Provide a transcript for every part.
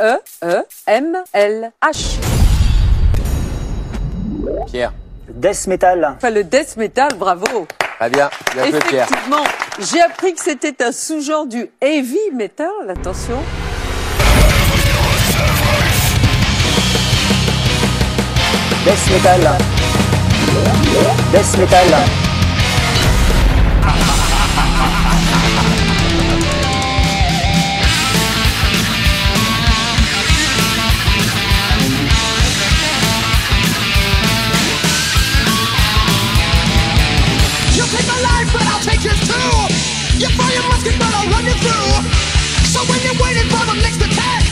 D-A-A-T-T-E-E-M-L-H. Pierre. Death metal. Enfin, le death metal, bravo. Très bien. Bien joué, Pierre. Effectivement, j'ai appris que c'était un sous-genre du heavy metal, attention. Death metal. Death metal. Take my life, but I'll take yours too. You fire your musket, but I'll run you through. So when you're waiting for the next attack,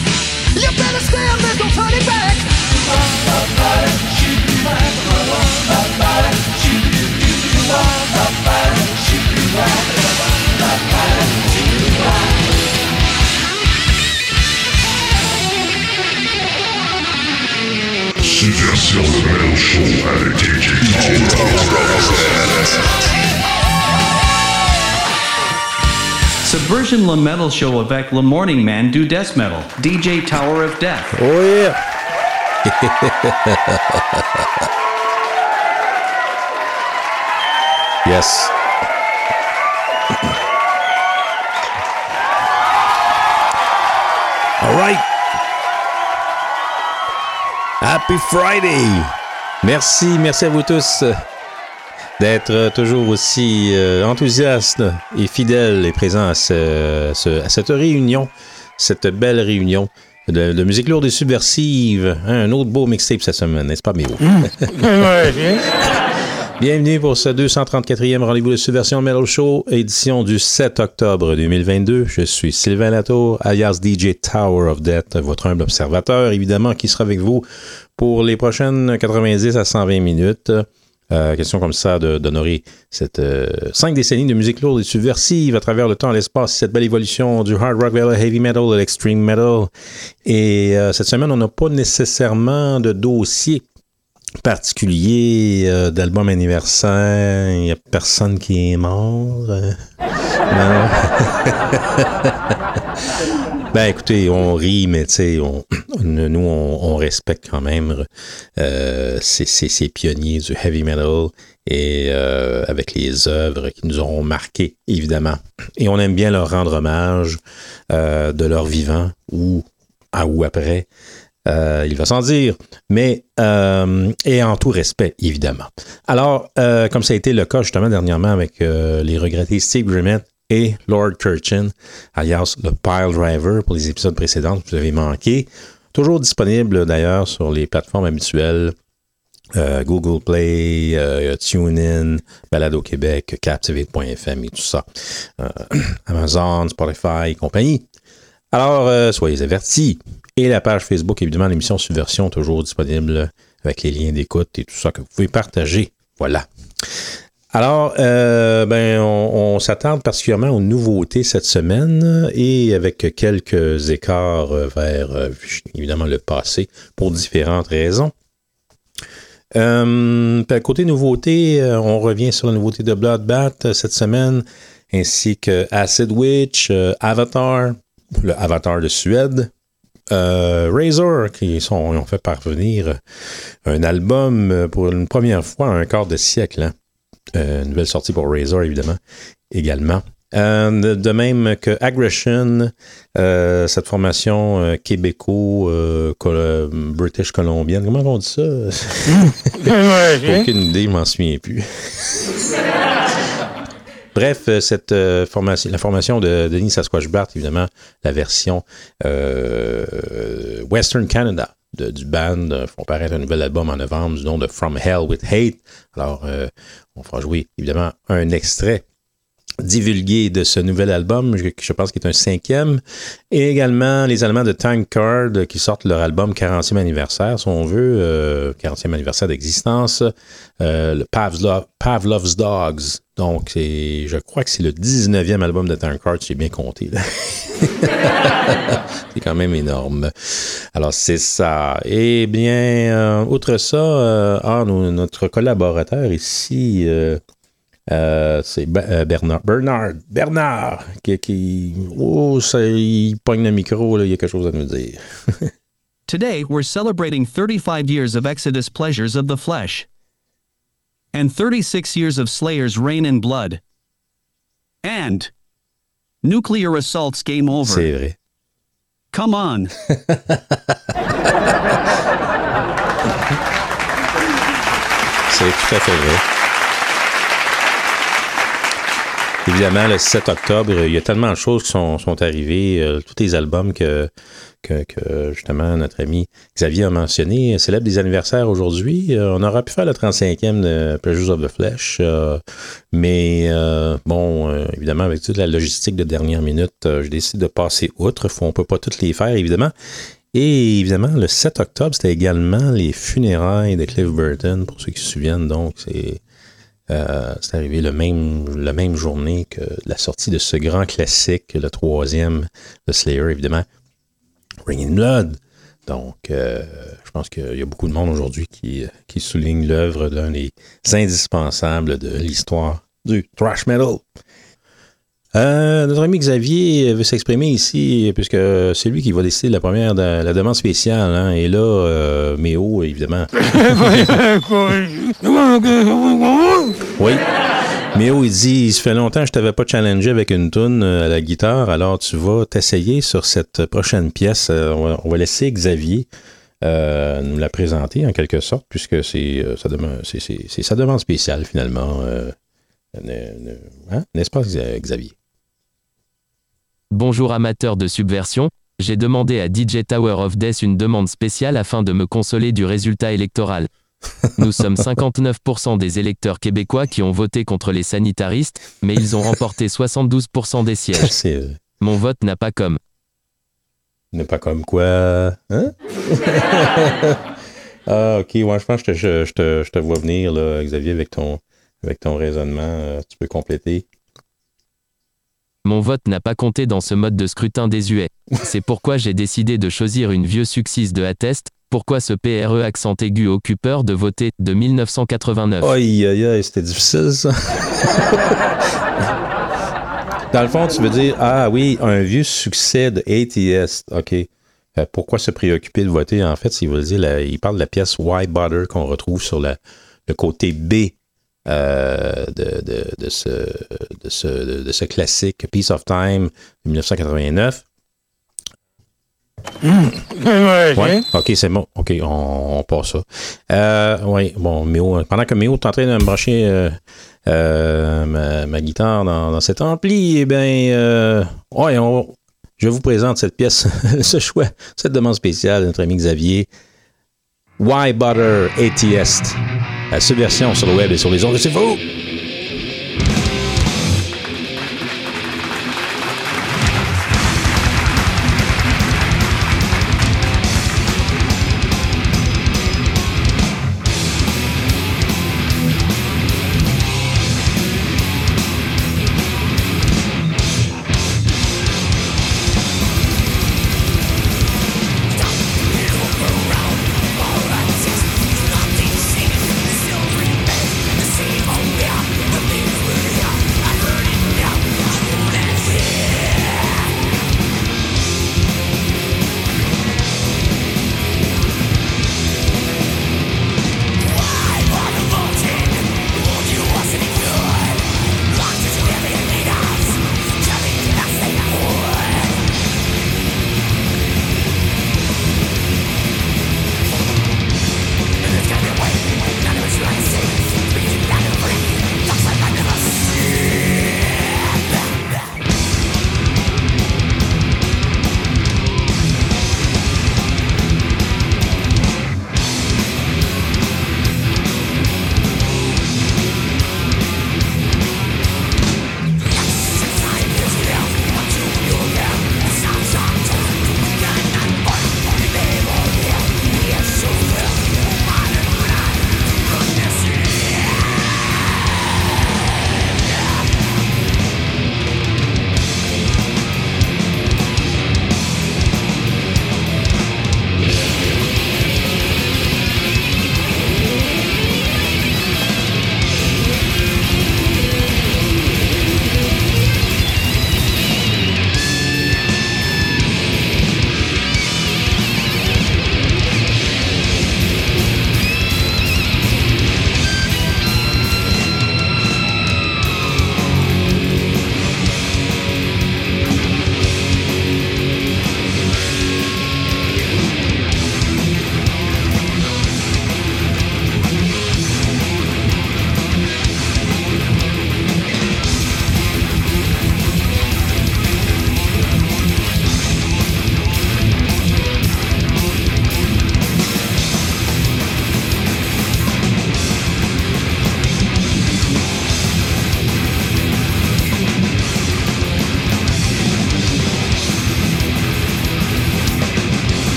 you better stand, there's no turning back. Subversion le Metal Show avec DJ Subversion Le Metal Show avec Le Morning Man do Death Metal, DJ Tower of Death. Oh yeah! yes. All right. Happy Friday! Merci, merci à vous tous d'être toujours aussi euh, enthousiastes et fidèles et présents à, ce- ce- à cette réunion, cette belle réunion de, musique lourde et subversive. Hein, un autre beau mixtape cette semaine, n'est-ce pas, Méo? Bienvenue pour ce 234e rendez-vous de Subversion Metal Show, édition du 7 octobre 2022. Je suis Sylvain Latour, alias DJ Tower of Death, votre humble observateur, évidemment, qui sera avec vous pour les prochaines 90 à 120 minutes. Euh, question comme ça d'honorer cette euh, cinq décennies de musique lourde et subversive à travers le temps et l'espace, cette belle évolution du hard rock vers le heavy metal, l'extreme metal. Et euh, cette semaine, on n'a pas nécessairement de dossier particulier euh, d'album anniversaire. Il n'y a personne qui est mort. euh. ben écoutez, on rit, mais tu sais, on, nous, on, respecte quand même euh, ces, pionniers du heavy metal et avec les œuvres qui nous auront marqués, évidemment. Et on aime bien leur rendre hommage de leur vivant ou à ou après. Euh, il va sans dire, mais euh, et en tout respect, évidemment. Alors, euh, comme ça a été le cas justement dernièrement avec les regrettés Steve Grimmett et Lord Kirchin, alias le Pile Driver pour les épisodes précédents vous avez manqué. Toujours disponible d'ailleurs sur les plateformes habituelles. Google Play, TuneIn, Balado Québec, Captivate.fm et tout ça. Amazon, Spotify et compagnie. Alors, euh, soyez avertis. Et la page Facebook, évidemment, l'émission Subversion, toujours disponible avec les liens d'écoute et tout ça que vous pouvez partager. Voilà. Alors, euh, ben, on, s'attarde particulièrement aux nouveautés cette semaine et avec quelques écarts euh, vers, évidemment, le passé pour différentes raisons. Puis, côté nouveauté, on revient sur la nouveauté de Bloodbath cette semaine, ainsi que Acid Witch, Avatar, le Avatar de Suède, euh, Razor, qui sont, ont fait parvenir un album euh, pour une première fois un quart de siècle. hein. Euh, nouvelle sortie pour Razor, évidemment, également. Euh, de, même que Aggression, cette formation euh, québéco, euh, col- British colombienne, comment on dit ça? Aucune idée, je m'en souviens plus. Bref, euh, cette euh, formation, la formation de Denis Sasquatch évidemment, la version euh, Western Canada du band font paraître un nouvel album en novembre du nom de From Hell with Hate. Alors, on fera jouer évidemment un extrait divulgué de ce nouvel album, je, je pense qu'il est un cinquième, et également les Allemands de Tank Card euh, qui sortent leur album 40e anniversaire, si on veut, euh, 40e anniversaire d'existence, euh, le Pavlov, Pavlov's Dogs. Donc, je crois que c'est le 19e album de Tank Card, j'ai bien compté. c'est quand même énorme. Alors, c'est ça. Eh bien, euh, outre ça, euh, ah, notre collaborateur ici, euh, c'est euh, Bernard, Bernard, Bernard, qui, qui oh, ça, il pogne le micro, là, il y a quelque chose à nous dire. Today, we're celebrating 35 years of Exodus pleasures of the flesh, and 36 years of Slayer's reign in blood, and nuclear assaults game over. C'est vrai. Come on. C'est tout à fait vrai. Évidemment, le 7 octobre, il y a tellement de choses qui sont, arrivées. euh, tous les albums que, justement notre ami Xavier a mentionné célèbrent des anniversaires aujourd'hui. Euh, on aurait pu faire le 35e de Pleasures of the Flesh, euh, mais bon, évidemment, avec toute la logistique de dernière minute, je décide de passer outre. On ne peut pas toutes les faire, évidemment. Et évidemment, le 7 octobre, c'était également les funérailles de Cliff Burton, pour ceux qui se souviennent. Donc, c'est euh, c'est arrivé le même, la même journée que la sortie de ce grand classique, le troisième de Slayer, évidemment, Ring in Blood. Donc, euh, je pense qu'il y a beaucoup de monde aujourd'hui qui, qui souligne l'œuvre d'un des indispensables de l'histoire du thrash metal. Euh, notre ami Xavier veut s'exprimer ici, puisque c'est lui qui va décider de la première de la demande spéciale. hein. Et là, euh, Méo, évidemment. Oui. Méo, il dit Ça fait longtemps que je t'avais pas challengé avec une toune euh, à la guitare, alors tu vas t'essayer sur cette prochaine pièce. On, va, on va laisser Xavier euh, nous la présenter en quelque sorte, puisque c'est euh, sa, demande, c'est, c'est- c'est sa demande spéciale finalement. euh, hein? N'est-ce pas, Xa- Xavier? Bonjour amateurs de subversion, j'ai demandé à DJ Tower of Death une demande spéciale afin de me consoler du résultat électoral. Nous sommes 59% des électeurs québécois qui ont voté contre les sanitaristes, mais ils ont remporté 72% des sièges. Euh, Mon vote n'a pas comme. ne pas comme quoi. Hein? Ah, ok, ouais, je pense que je te, je, je te, je te vois venir, là, Xavier, avec ton, avec ton raisonnement. euh, tu peux compléter. Mon vote n'a pas compté dans ce mode de scrutin désuet. C'est pourquoi j'ai décidé de choisir une vieux succise de Attest. Pourquoi ce PRE accent aigu occupeur de voter de 1989 Aïe, aïe, aïe, c'était difficile, ça. Dans le fond, tu veux dire, ah oui, un vieux succès de ATS. OK. Euh, pourquoi se préoccuper de voter? En fait, il, veut dire la- il parle de la pièce Why Butter qu'on retrouve sur la- le côté B euh, de, de- de ce, de, ce, de- ce classique Piece of Time de 1989. Ouais, ok, c'est bon. Ok, on, on passe ça. Euh, oui, bon, Méo, pendant que Méo est en train de me brancher euh, euh, ma, ma guitare dans, dans cet ampli, eh bien, euh, ouais, on- je vous présente cette pièce, ce choix, cette demande spéciale de notre ami Xavier. Why Butter ATS. La subversion sur le web et sur les ondes, c'est faux!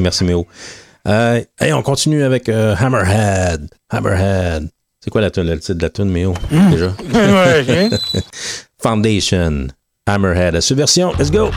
Merci, merci, Méo. Euh, hey, on continue avec euh, Hammerhead. Hammerhead. C'est quoi la tune, le titre de la tune, Méo, déjà? Foundation. Hammerhead. À subversion. Let's go.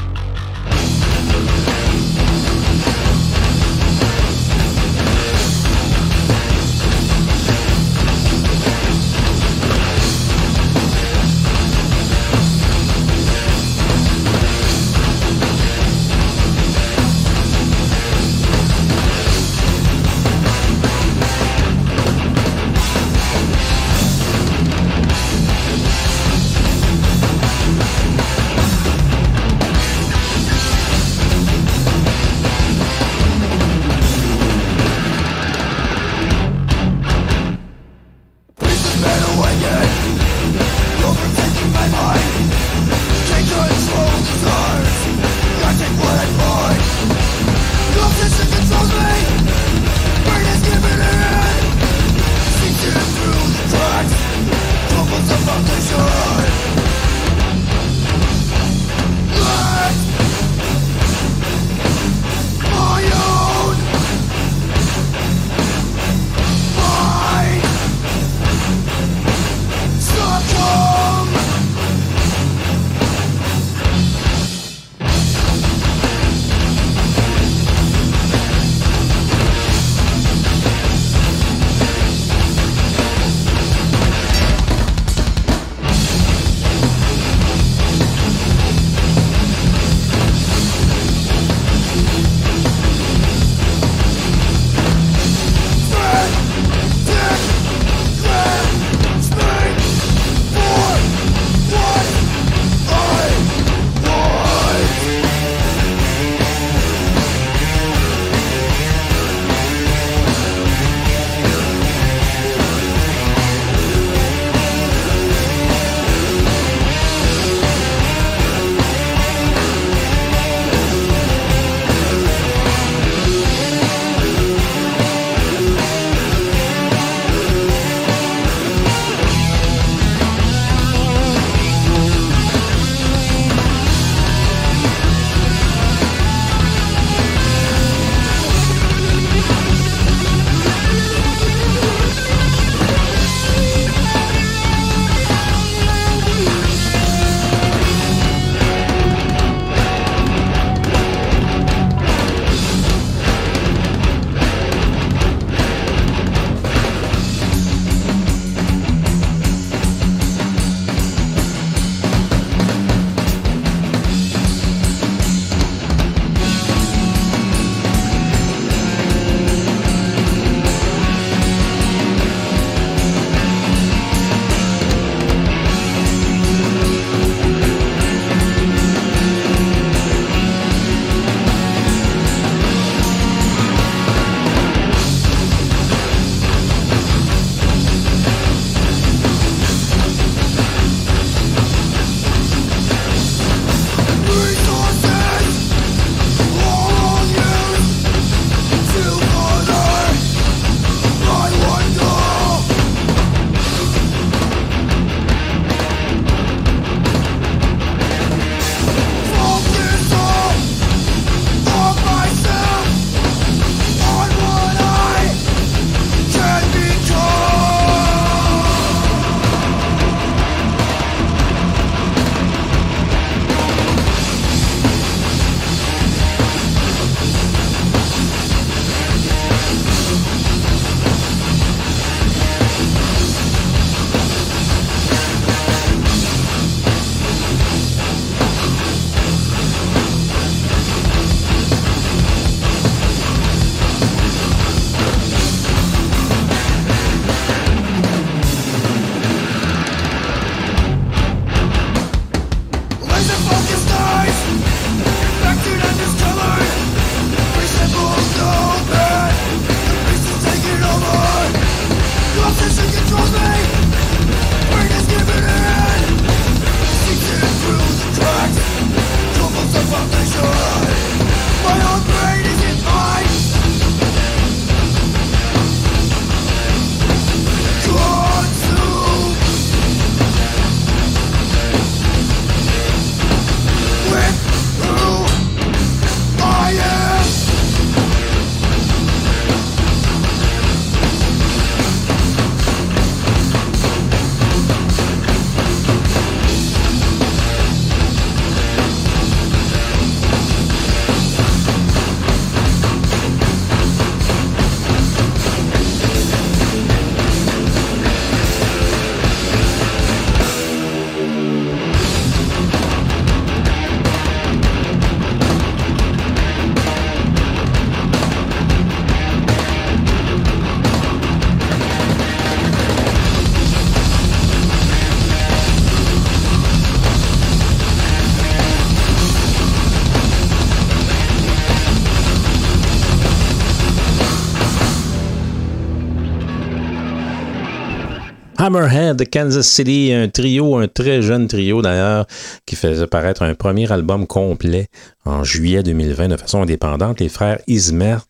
Hammerhead de Kansas City, un trio, un très jeune trio d'ailleurs, qui faisait paraître un premier album complet en juillet 2020 de façon indépendante. Les frères Ismert,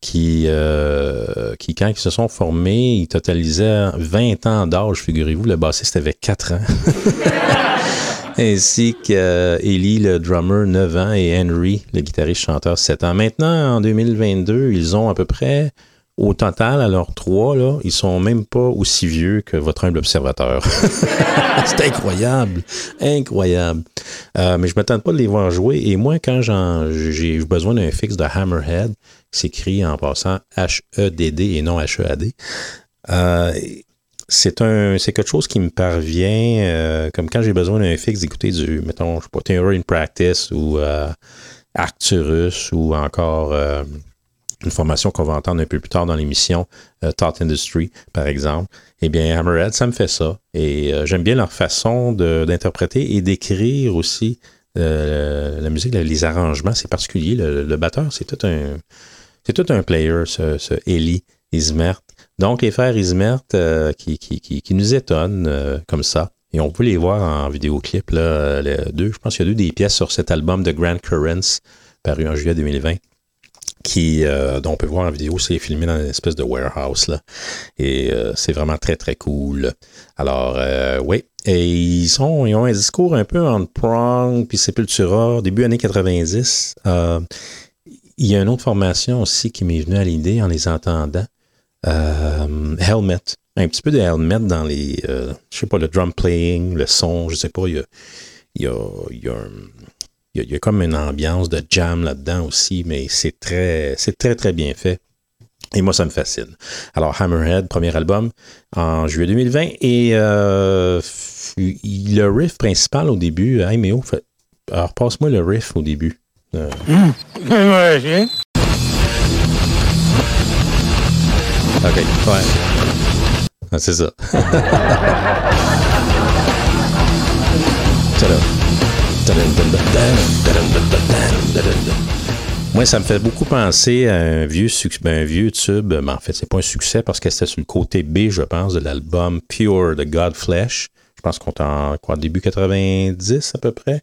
qui, euh, qui quand ils se sont formés, ils totalisaient 20 ans d'âge, figurez-vous. Le bassiste avait 4 ans. ainsi que Ellie, le drummer, 9 ans, et Henry, le guitariste chanteur, 7 ans. Maintenant, en 2022, ils ont à peu près, au total, à leurs trois, là, ils sont même pas aussi vieux que votre humble observateur. C'est incroyable, incroyable. Euh, mais je ne m'attends pas de les voir jouer. Et moi, quand j'en- j'ai besoin d'un fixe de Hammerhead, qui s'écrit en passant H-E-D-D et non H-E-A-D, euh, c'est un c'est quelque chose qui me parvient euh, comme quand j'ai besoin d'un fixe d'écouter du mettons je sais pas Theory in Practice ou euh, Arcturus ou encore euh, une formation qu'on va entendre un peu plus tard dans l'émission euh, Industry par exemple. Eh bien Hammerhead ça me fait ça. Et euh, j'aime bien leur façon d'interpréter et d'écrire aussi euh, la musique les arrangements c'est particulier. Le, batteur c'est tout un c'est tout un player ce, ce Eli Ismert. Donc, les frères Ismert euh, qui, qui, nous étonnent comme ça. Et on peut les voir en vidéoclip. Là, les deux, je pense qu'il y a deux des pièces sur cet album de Grand Currents, paru en juillet 2020, qui, euh, dont on peut voir en vidéo, c'est filmé dans une espèce de warehouse. Là. Et euh, c'est vraiment très, très cool. Alors, euh, oui. Et ils, sont, ils ont un discours un peu en prong, puis Sepultura, début années 90. Euh, il y a une autre formation aussi qui m'est venue à l'idée en les entendant. Euh, Helmet. Un petit peu de Helmet dans les, je sais pas, le drum playing, le son, je sais pas, il y a, il y a, il y a, un- il y a- comme une ambiance de jam là-dedans aussi, mais c'est très, c'est très, très bien fait. Et moi, ça me fascine. Alors, Hammerhead, premier album en juillet 2020. Et euh, le riff principal au début, hey, Méo, fait- alors passe-moi le riff au début. Euh, OK, ouais. Ah, c'est ça. Tadam, Moi, ça me fait beaucoup penser à un vieux, suc- ben, un vieux tube, mais en fait, c'est pas un succès parce que c'était sur le côté B, je pense, de l'album Pure de Godflesh. Je pense qu'on est en quoi, début 90 à peu près?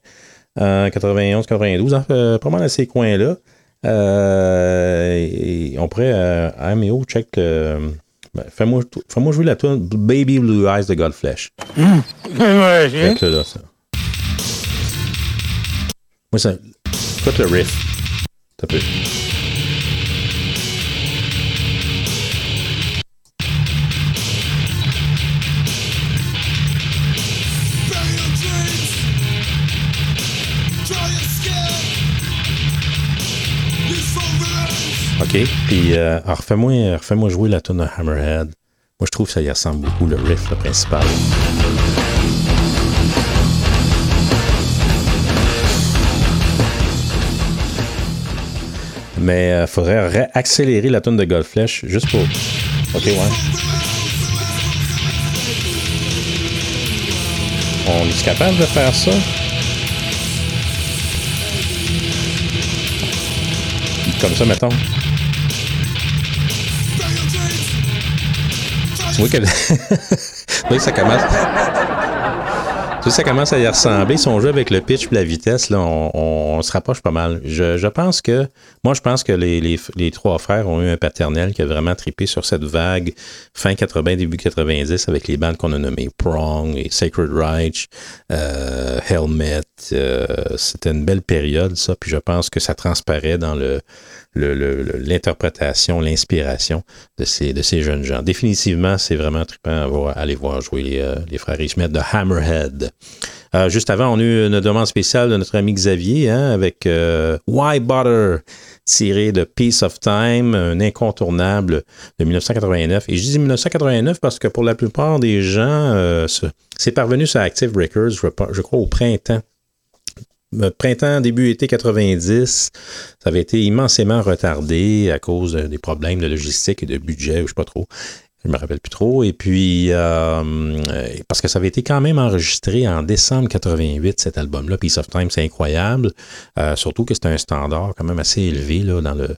Euh, 91, 92, en fait, pas mal à ces coins-là. Euh, et on pourrait, euh, check, euh, ben, fais-moi fais-moi jouer la tune Baby Blue Eyes de Godflesh. Que là, ça. Moi, ça. Écoute le riff. For revenge. OK. Puis, euh, refais-moi jouer la tune de Hammerhead. Moi, je trouve que ça y ressemble beaucoup, le riff le principal. Mais il faudrait ré- accélérer la tune de Godflesh juste pour. OK, ouais. On est capable de faire ça? Comme ça, mettons. Tu vois que, que ça commence. Vois, ça commence à y ressembler. Si on joue avec le pitch et la vitesse, là, on, on- se rapproche pas mal. Je, je pense que, moi, je pense que les, les- les trois frères ont eu un paternel qui a vraiment trippé sur cette vague fin 80, début 90 avec les bandes qu'on a nommées Prong et Sacred Reich, euh, Helmet. euh, C'était une belle période, ça. Puis je pense que ça transparaît dans le, l'interprétation, l'inspiration de ces, de ces jeunes gens. Définitivement, c'est vraiment trippant à voir- aller voir jouer les, euh, les frères Richemette de Hammerhead. Euh, juste avant, on a eu une demande spéciale de notre ami Xavier hein, avec euh, Why Butter, tiré de Piece of Time, un incontournable de 1989. Et je dis 1989 parce que pour la plupart des gens, euh, ce- c'est parvenu sur Active Records, je, crois, au printemps. Printemps, début été 90, ça avait été immensément retardé à cause de- des problèmes de logistique et de budget, ou je sais pas trop. Je me rappelle plus trop. Et puis, euh, parce que ça avait été quand même enregistré en décembre 88, cet album-là, Piece of Time, c'est incroyable. Euh, surtout que c'est un standard quand même assez élevé là, dans le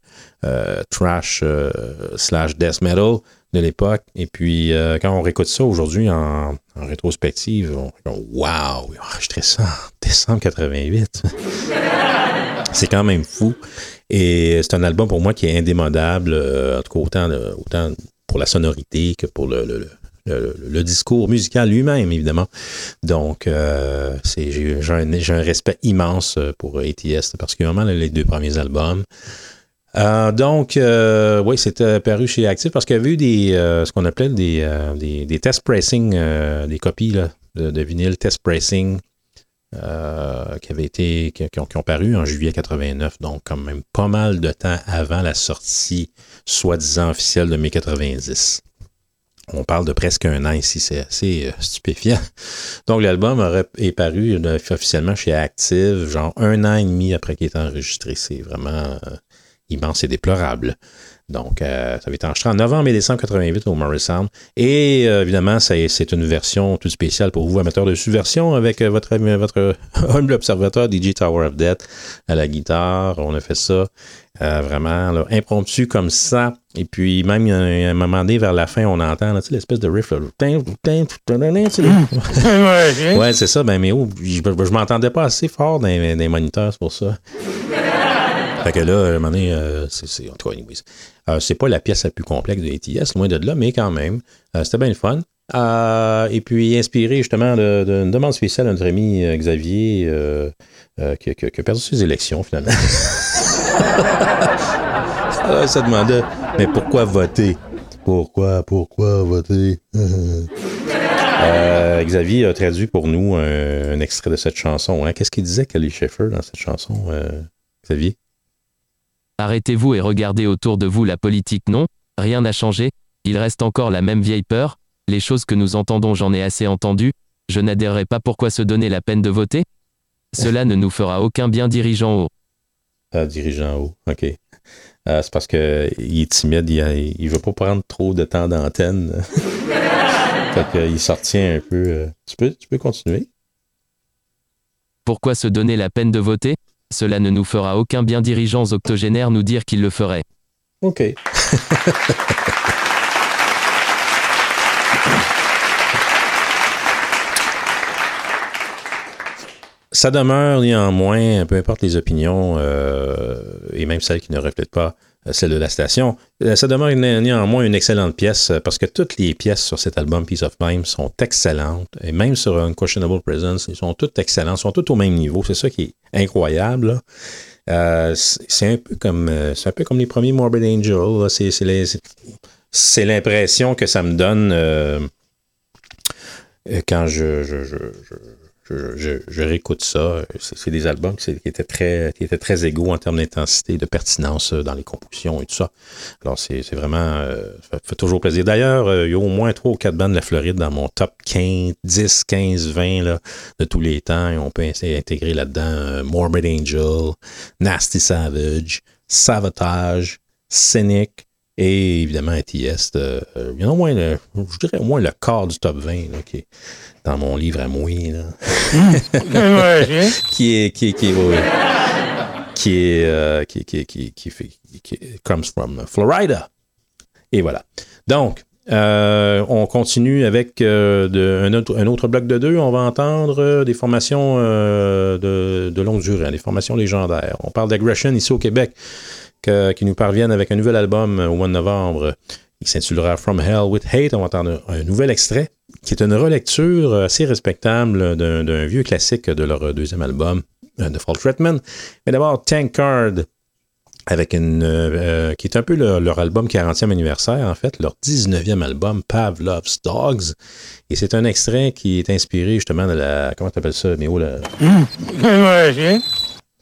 euh, trash euh, slash death metal de l'époque. Et puis, quand on réécoute ça aujourd'hui en, rétrospective, on dit Waouh, ils ont enregistré ça en décembre 88. c'est quand même fou. Et c'est un album pour moi qui est indémodable, en tout cas autant, de- autant pour la sonorité que pour le, le- discours musical lui-même, évidemment. Donc, euh, j'ai un, un respect immense euh, pour ATS, particulièrement les deux premiers albums. Euh, donc, oui, c'était paru chez Active parce qu'il y avait eu des, ce qu'on appelait des, des, test pressing, des copies de, vinyle test pressing qui été, qui ont, qui ont paru en juillet 89, donc quand même pas mal de temps avant la sortie soi-disant officielle de mai 90. On parle de presque un an ici, c'est assez euh, stupéfiant. Donc l'album est paru euh, officiellement chez Active, genre un an et demi après qu'il est enregistré. C'est vraiment euh, immense et déplorable. Donc, euh, ça avait été enregistré en novembre et décembre 88 au Morrisound. Et euh, évidemment, c'est une version toute spéciale pour vous, amateurs de subversion, avec euh, votre, votre humble observateur DJ Tower of Death à la guitare. On a fait ça euh, vraiment là, impromptu comme ça. Et puis, même à un moment donné, vers la fin, on entend là, l'espèce de riff. Là, Ouais, c'est ça. Ben, mais oh, je, je m'entendais pas assez fort dans, les- dans les moniteurs, c'est pour ça. Fait que là, à un moment donné, euh, c'est, c'est- en tout cas, anyways. Euh, c'est pas la pièce la plus complexe de ATS, loin de là, mais quand même, euh, c'était bien le fun. Euh, et puis, inspiré justement d'une demande spéciale de notre ami Xavier, qui, a perdu ses élections finalement. Ça demandait, mais pourquoi voter? Pourquoi, pourquoi voter? Xavier a traduit pour nous un, extrait de cette chanson. hein. Qu'est-ce qu'il disait, Kelly Schaeffer, dans cette chanson, Xavier? Arrêtez-vous et regardez autour de vous la politique non, rien n'a changé, il reste encore la même vieille peur, les choses que nous entendons j'en ai assez entendu, je n'adhérerai pas pourquoi se donner la peine de voter? Cela ne nous fera aucun bien dirigeant haut. Ah, dirigeant haut, OK. Euh, c'est parce qu'il est timide, il, il veut pas prendre trop de temps d'antenne. fait qu'il s'en retient un peu. euh. Tu, peux, tu peux continuer? Pourquoi se donner la peine de voter? Cela ne nous fera aucun bien dirigeants octogénaires nous dire qu'ils le feraient. OK. Ça demeure néanmoins, peu importe les opinions, euh, et même celles qui ne reflètent pas euh, celles de la station, euh, ça demeure né- néanmoins une excellente pièce euh, parce que toutes les pièces sur cet album Peace of Mind sont excellentes, et même sur Unquestionable Presence, ils sont toutes excellentes, sont toutes au même niveau. C'est ça qui est incroyable. c'est un peu comme c'est un les premiers Morbid Angel. C'est l'impression que ça me donne quand je, je, je- réécoute ça. C'est des albums qui, étaient très qui étaient très égaux en termes d'intensité, de pertinence euh, dans les compositions et tout ça. Alors c'est vraiment euh, ça fait toujours plaisir. D'ailleurs, euh, il y a au moins trois ou quatre bandes de la Floride dans mon top 15, 10, 15, 20 là, de tous les temps. On peut essayer d'intégrer là-dedans euh, Morbid Angel, Nasty Savage, Savatage, Cynic et évidemment ATS. euh, il y en a au moins, le- je dirais au moins le quart du top 20 là, qui est dans mon livre à moi. Là. qui est qui est qui est, ouais, qui est euh, qui qui qui qui fait qui comes from Florida. Et voilà. Donc euh, on continue avec euh, de- un, autre, un autre bloc de deux. On va entendre euh, des formations euh, de, de longue durée, hein, des formations légendaires. On parle d'Aggression ici au Québec, qui nous parviennent avec un nouvel album euh, au mois de novembre. Il s'intitulera From Hell with Hate. On va entendre un, nouvel extrait, qui est une relecture assez respectable d'un vieux classique de leur deuxième album, euh, The Fall Treatment. Mais d'abord, Tankard, avec une, euh, euh, qui est un peu leur, album 40e anniversaire, en fait, leur 19e album, Pavlov's Dogs. Et c'est un extrait qui est inspiré justement de la. Comment t'appelles ça, Méo? La,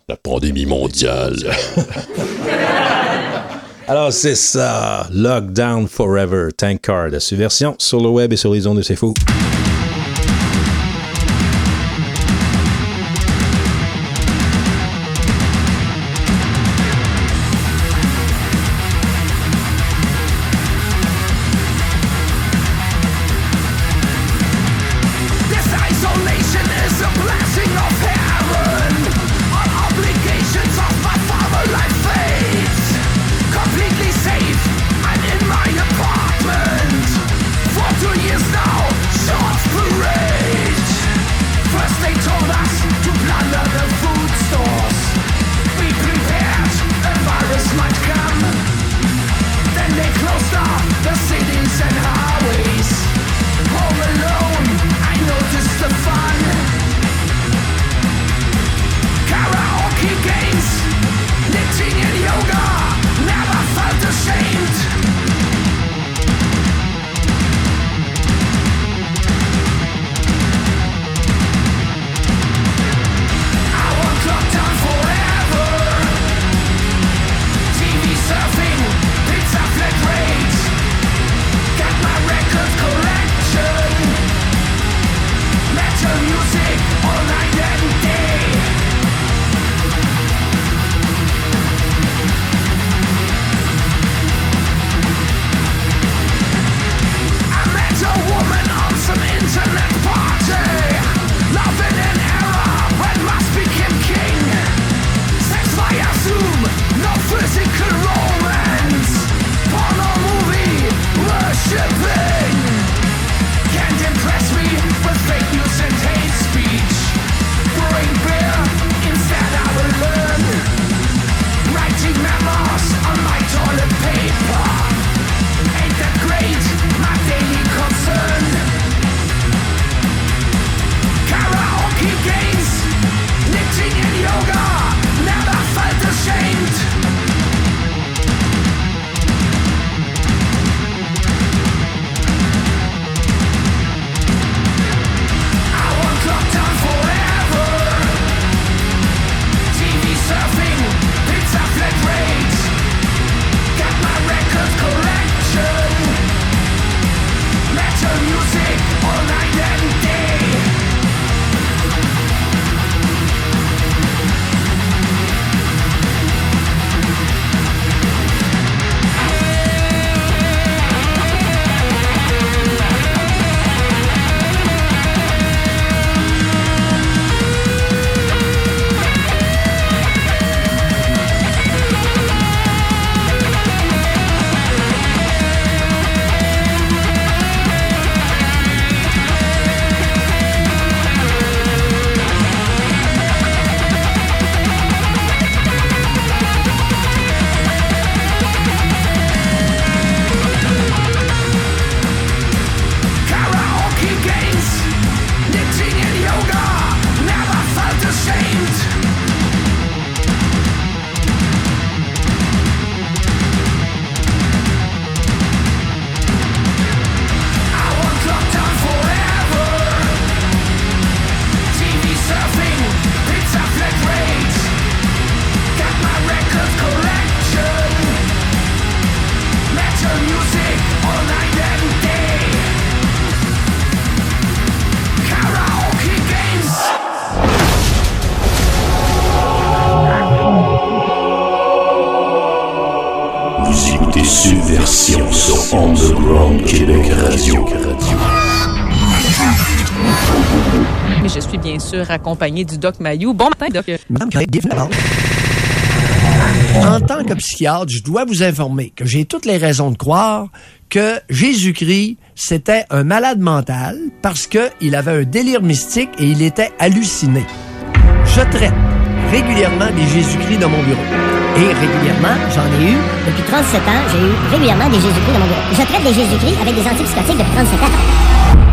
la pandémie mondiale. Alors, c'est ça. Lockdown Forever, Tankard, à subversion sur le web et sur les ondes de C'est Fou. Sûr accompagné du Doc Mayou. Bon matin, Doc. En tant que psychiatre, je dois vous informer que j'ai toutes les raisons de croire que Jésus-Christ, c'était un malade mental parce qu'il avait un délire mystique et il était halluciné. Je traite régulièrement des Jésus-Christ dans mon bureau. Et régulièrement, j'en ai eu. Depuis 37 ans, j'ai eu régulièrement des Jésus-Christ dans mon bureau. Je traite des Jésus-Christ avec des antipsychotiques depuis 37 ans.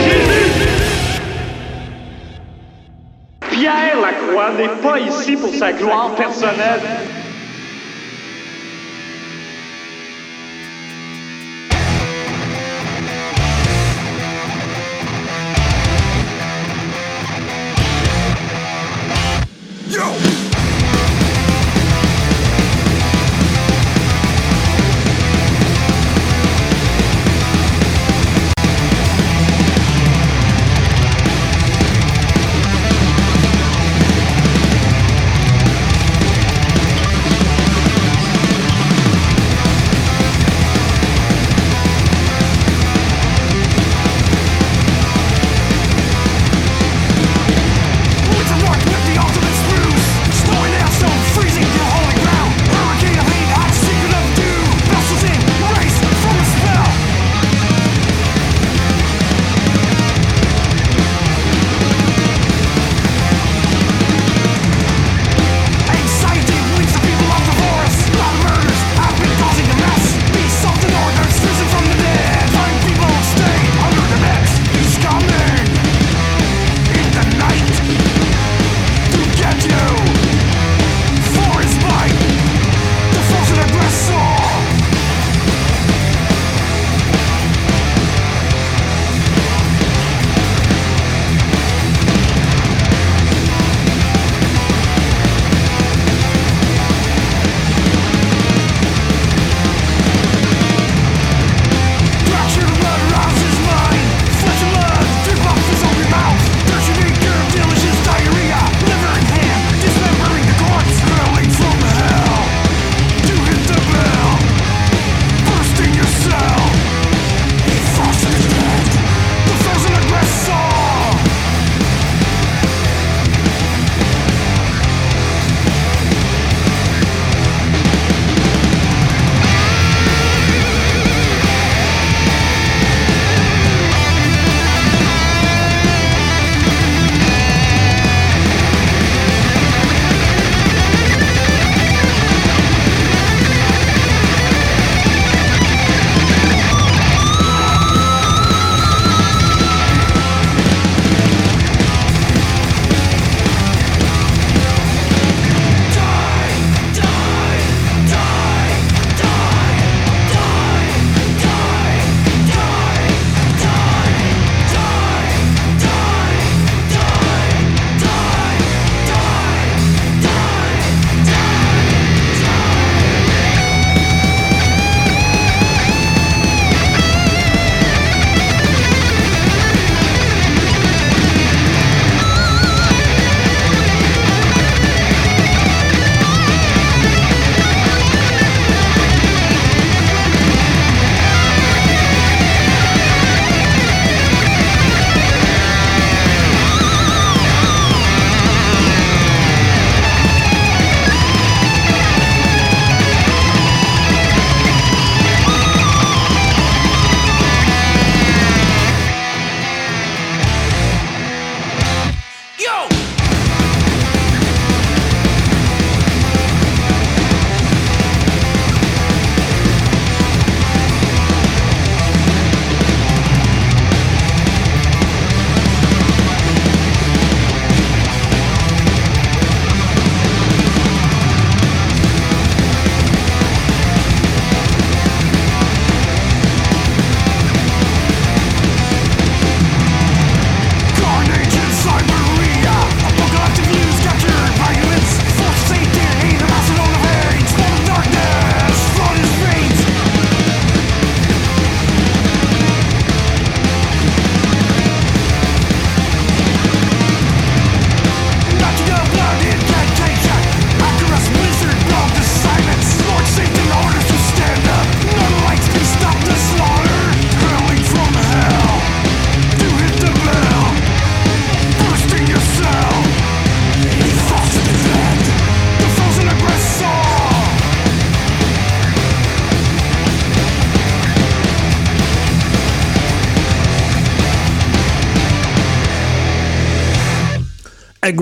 Pierre Lacroix n'est pas ici pour sa gloire personnelle.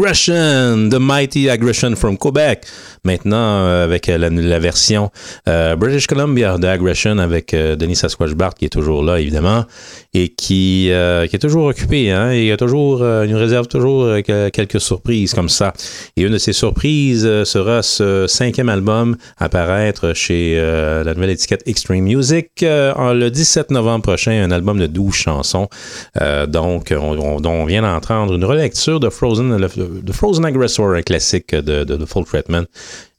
Aggression, The Mighty Aggression from Quebec. Maintenant, euh, avec la, la version euh, British Columbia de Aggression avec euh, Denis Sasquatch Bart qui est toujours là, évidemment, et qui, euh, qui est toujours occupé. Hein, il, a toujours, euh, il nous réserve toujours euh, que- quelques surprises comme ça. Et une de ces surprises euh, sera ce cinquième album à paraître chez euh, la nouvelle étiquette Extreme Music en- le 17 novembre prochain, un album de 12 chansons. Donc, on, on- on vient d'entendre une relecture de Frozen, de Frozen Aggressor, un classique de, de, de Full Treatment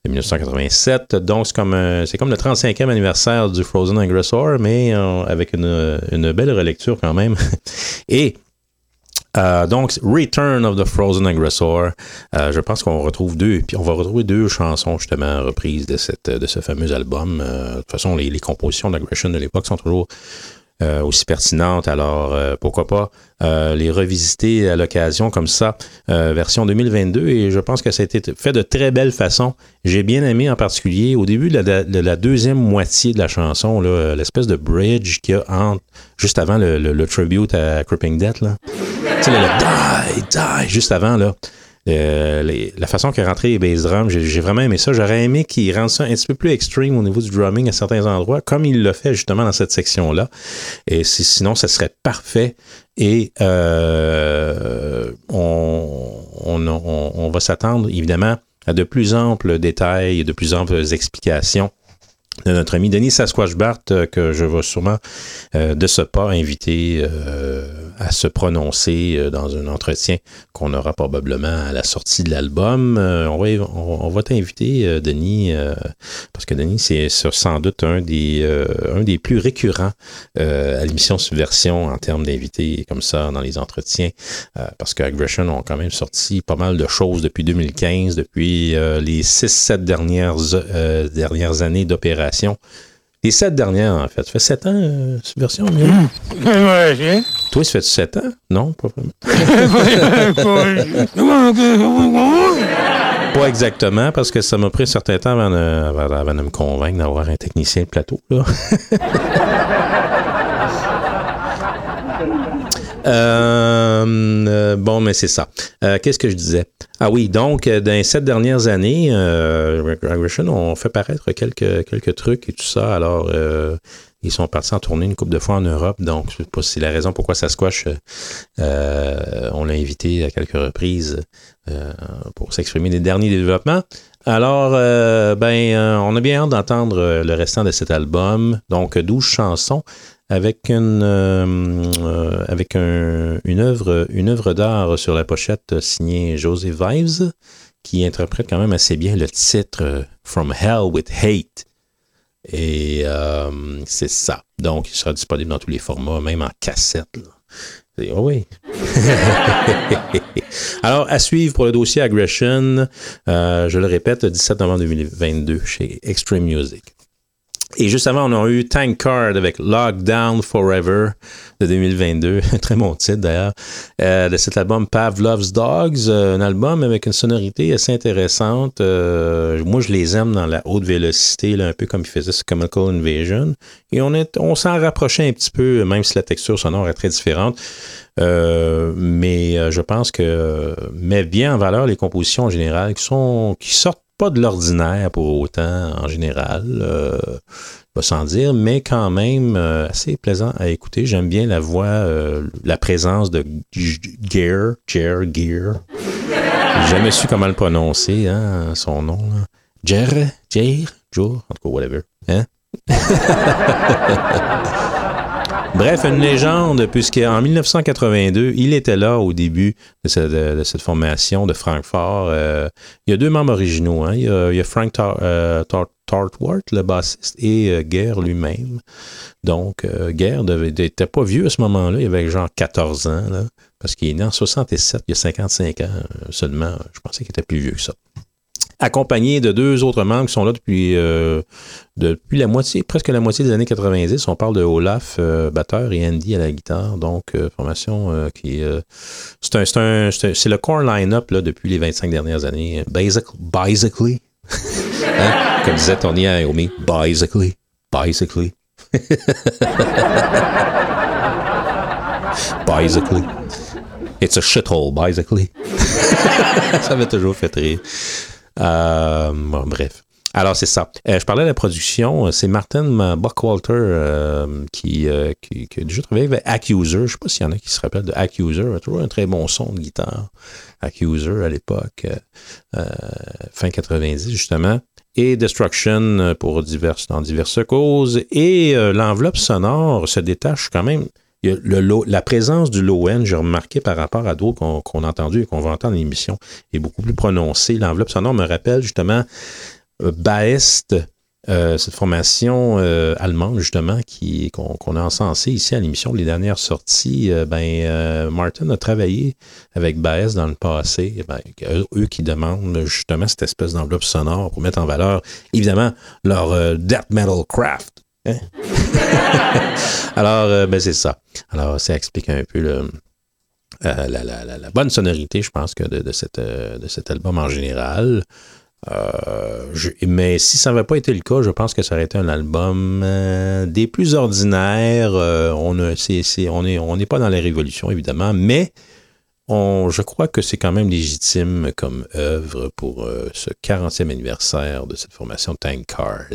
de 1987. Donc, c'est comme, comme le 35e anniversaire du Frozen Aggressor, mais euh, avec une, belle relecture quand même. Et euh, donc, Return of the Frozen Aggressor. Euh, je pense qu'on retrouve deux, puis on va retrouver deux chansons justement reprises de, cette, de ce fameux album. Euh, de toute façon, les, les compositions d'Aggression de l'époque sont toujours euh, aussi pertinentes. Alors, euh, pourquoi pas euh, les revisiter à l'occasion comme ça, euh, version 2022. Et je pense que ça a été fait de très belle façon. J'ai bien aimé en particulier au début de la, de la deuxième moitié de la chanson, là, l'espèce de bridge qu'il y a entre, juste avant le, le- le tribute à Cripping Death. Là. Tu sais, le die, die, juste avant, là. Euh, les- la façon a rentré les bass drums, j'ai vraiment aimé ça. J'aurais aimé qu'il rende ça un petit peu plus extreme au niveau du drumming à certains endroits, comme il l'a fait justement dans cette section-là. Et si- sinon, ça serait parfait. Et euh, on, on, on- on va s'attendre évidemment à de plus amples détails et de plus amples explications de notre ami Denis Sasquatch Bart, euh, que je vais sûrement euh, de ce pas inviter euh, à se prononcer euh, dans un entretien qu'on aura probablement à la sortie de l'album. Euh, on va, on, on va t'inviter, euh, Denis, parce que Denis, c'est sans doute un des, un des plus récurrents à l'émission Subversion en termes d'invités comme ça dans les entretiens, parce que Aggression ont quand même sorti pas mal de choses depuis 2015, depuis les 6-7 dernières, dernières années d'opération. Les sept dernières, en fait. Ça fait sept ans, euh, Subversion, Milo? Toi, ça fait 7 ans? Non, pas vraiment. Pas exactement, parce que ça m'a pris un certain temps avant de, avant- avant de me convaincre d'avoir un technicien de plateau. Là. Euh, euh, bon, mais c'est ça. Euh, Qu'est-ce que je disais? Ah oui, donc, euh, dans les sept dernières années, euh, Aggression ont fait paraître quelques, quelques trucs et tout ça. Alors, euh, ils sont partis en tournée une couple de fois en Europe. Donc, je sais pas si c'est la raison pourquoi ça squash. Euh, on l'a invité à quelques reprises pour s'exprimer des derniers développements. Alors, euh, ben, euh, on a bien hâte d'entendre euh, le restant de cet album. Donc, 12 chansons avec une avec un- une œuvre une œuvre d'art sur la pochette signée José Vives qui interprète quand même assez bien le titre From Hell with Hate. Et c'est ça. Donc, il sera disponible dans tous les formats, même en cassette. Oh oui. Alors, à suivre pour le dossier Aggression, euh, je le répète, le 17 novembre 2022 chez Extreme Music. Et juste avant, on a eu Tank Card avec Lockdown Forever de 2022. Très bon titre d'ailleurs. Euh, de cet album Pavlov's Dogs. euh, un album avec une sonorité assez intéressante. Euh, moi, je les aime dans la haute vélocité, là, un peu comme il faisait sur Chemical Invasion. Et on, est, on s'en rapprochait un petit peu, même si la texture sonore est très différente. Euh, mais euh, je pense que euh, met bien en valeur les compositions en général qui sont qui sortent pas de l'ordinaire pour autant en général, euh, pas sans dire, mais quand même euh, assez plaisant à écouter. J'aime bien la voix, euh, la présence de Gear, Jer, Gear. J'ai jamais su comment le prononcer, hein, son nom. Là. Jer, Jour, en tout cas, whatever. Hein? Bref, une légende, puisqu'en 1982, il était là au début de cette, formation de Francfort. Euh, il y a deux membres originaux. hein. Il, y a, Frank Tar- euh, le bassiste, et euh, Guerre lui-même. Donc, euh, Guerre n'était pas vieux à ce moment-là. Il avait genre 14 ans, parce qu'il est né en 67, il y a 55 ans seulement. Je pensais qu'il était plus vieux que ça accompagné de deux autres membres qui sont là depuis, euh, depuis la moitié, presque la moitié des années 90. On parle de Olaf, euh, batteur, et Andy à la guitare. Donc, euh, formation euh, qui c'est un, c'est un- c'est un- c'est le core line-up là, depuis les 25 dernières années. Basic, basically. Hein? Comme disait Tony Iommi, basically. Basically. basically. It's a shithole, basically. ça m'a toujours fait rire. Euh, bon, bref. Alors, c'est ça. Euh, je parlais de la production. C'est Martin Buckwalter euh, qui, euh, qui, qui a déjà travaillé avec Accuser. Je ne sais pas s'il y en a qui se rappellent de Accuser. Il toujours un très bon son de guitare. Accuser à l'époque, euh, euh, fin 90 justement. Et Destruction euh, pour diverses, dans diverses causes. Et euh, l'enveloppe sonore se détache quand même. Low- la présence du low-end, j'ai remarqué par rapport à d'autres qu'on a entendu et qu'on va entendre dans l'émission, est beaucoup plus prononcée. L'enveloppe sonore me rappelle justement euh, Baest, euh, cette formation euh, allemande justement qu'on a encensée ici à l'émission les dernières sorties. Ben Martin a travaillé avec Baest dans le passé. Eh Ben, eux, qui demandent justement cette espèce d'enveloppe sonore pour mettre en valeur évidemment leur death metal craft. Alors euh, ben c'est ça. Alors ça explique un peu euh, la, bonne sonorité, je pense, que de, euh, cet album en général. Mais si ça n'avait pas été le cas, je pense que ça aurait été un album des plus ordinaires. On n'est on n'est pas dans la révolution, évidemment, mais je crois que c'est quand même légitime comme œuvre pour ce 40e anniversaire de cette formation Tankard.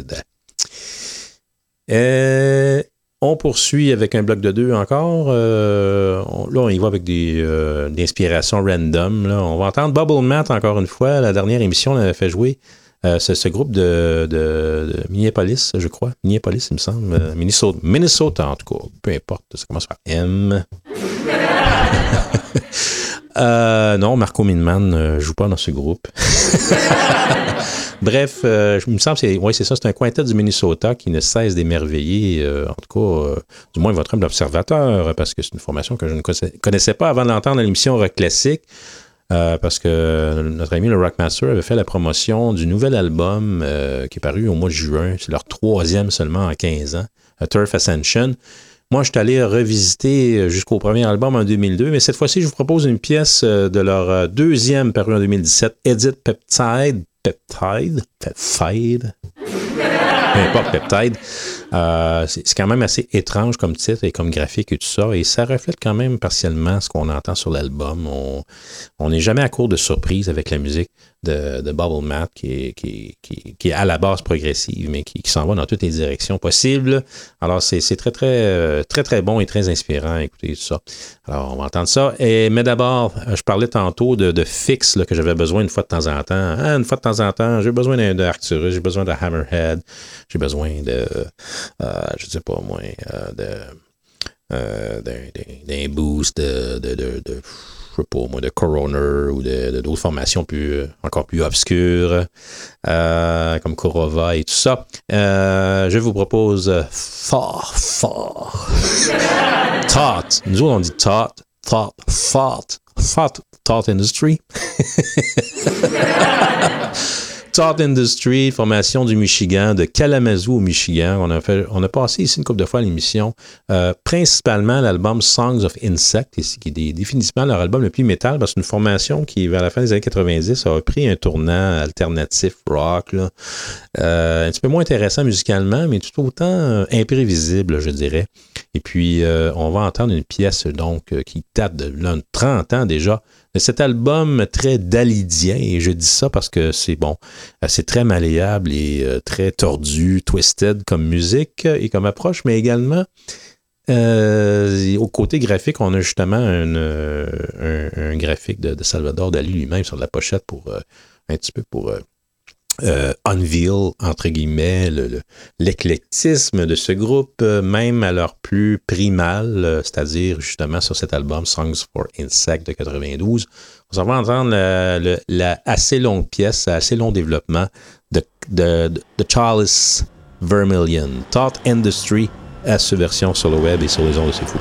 Euh, on poursuit avec un bloc de deux encore. Euh, là, on y va avec des, euh, des inspirations random. là. On va entendre Bubble Mat encore une fois. La dernière émission, on avait fait jouer ce, groupe de, de, Minneapolis, je crois. Minneapolis, il me semble. Minnesota, Minnesota, en tout cas. Peu importe. Ça commence par M. Euh, non, Marco Minman ne joue pas dans ce groupe. Bref, euh, il me semble que c'est ouais, c'est ça, c'est un quintet du Minnesota qui ne cesse d'émerveiller, euh, en tout cas, euh, du moins votre homme d'observateur, parce que c'est une formation que je ne connaissais, pas avant de l'entendre dans l'émission Rock Classique. euh, parce que notre ami le Rockmaster avait fait la promotion du nouvel album euh, qui est paru au mois de juin. C'est leur troisième seulement en 15 ans, A Turf Ascension. Moi, je suis allé revisiter jusqu'au premier album en 2002, mais cette fois-ci, je vous propose une pièce euh, de leur euh, deuxième paru en 2017, Edit Peptide. Peptide? Peptide? Peu importe, Peptide. Euh, c'est quand même assez étrange comme titre et comme graphique et tout ça, et ça reflète quand même partiellement ce qu'on entend sur l'album. On n'est jamais à court de surprise avec la musique de, Bubble Mat qui est, qui, qui- est à la base progressive, mais qui, s'en va dans toutes les directions possibles. Alors, c'est très, très, euh, très, très bon et très inspirant à écouter tout ça. Alors, on va entendre ça. Et, mais d'abord, euh, je parlais tantôt de, fixe que j'avais besoin une fois de temps en temps. Ah, une fois de temps en temps, j'ai besoin d'Arcturus, j'ai besoin de Hammerhead, j'ai besoin de, euh, je sais pas moi, euh, de d'un- boost de- je sais moi, de Coroner ou de d'autres formations plus, euh, encore plus obscures, euh, comme Korova et tout ça. Euh, je vous propose fort, fort. Thought. Nous autres, on dit thought, thought, thought, thought, thought industry. Thought Industry, formation du Michigan, de Kalamazoo au Michigan. On a, fait, on a passé ici une couple de fois à l'émission. Euh, principalement l'album Songs of Insect, ici, qui est définitivement leur album le plus métal, parce que c'est une formation qui, vers la fin des années 90, a pris un tournant alternatif rock. là. Euh, un petit peu moins intéressant musicalement, mais tout autant euh, imprévisible, je dirais. Et puis, euh, on va entendre une pièce donc euh, qui date de là, 30 ans déjà, de cet album très dalidien. Et je dis ça parce que c'est bon, c'est très malléable et euh, très tordu, twisted comme musique et comme approche, mais également au côté graphique, on a justement un, graphique de, Salvador Dali lui-même sur la pochette pour un petit peu pour euh, unveil, entre guillemets, le- le- l'éclectisme de ce groupe, euh, même à leur plus primal, euh, c'est-à-dire justement sur cet album Songs for Insect de 92. On va entendre la, assez longue pièce, assez long développement de, de, Charles Vermillion, Thought Industry, à ce version sur le web et sur les ondes de C'est Fou.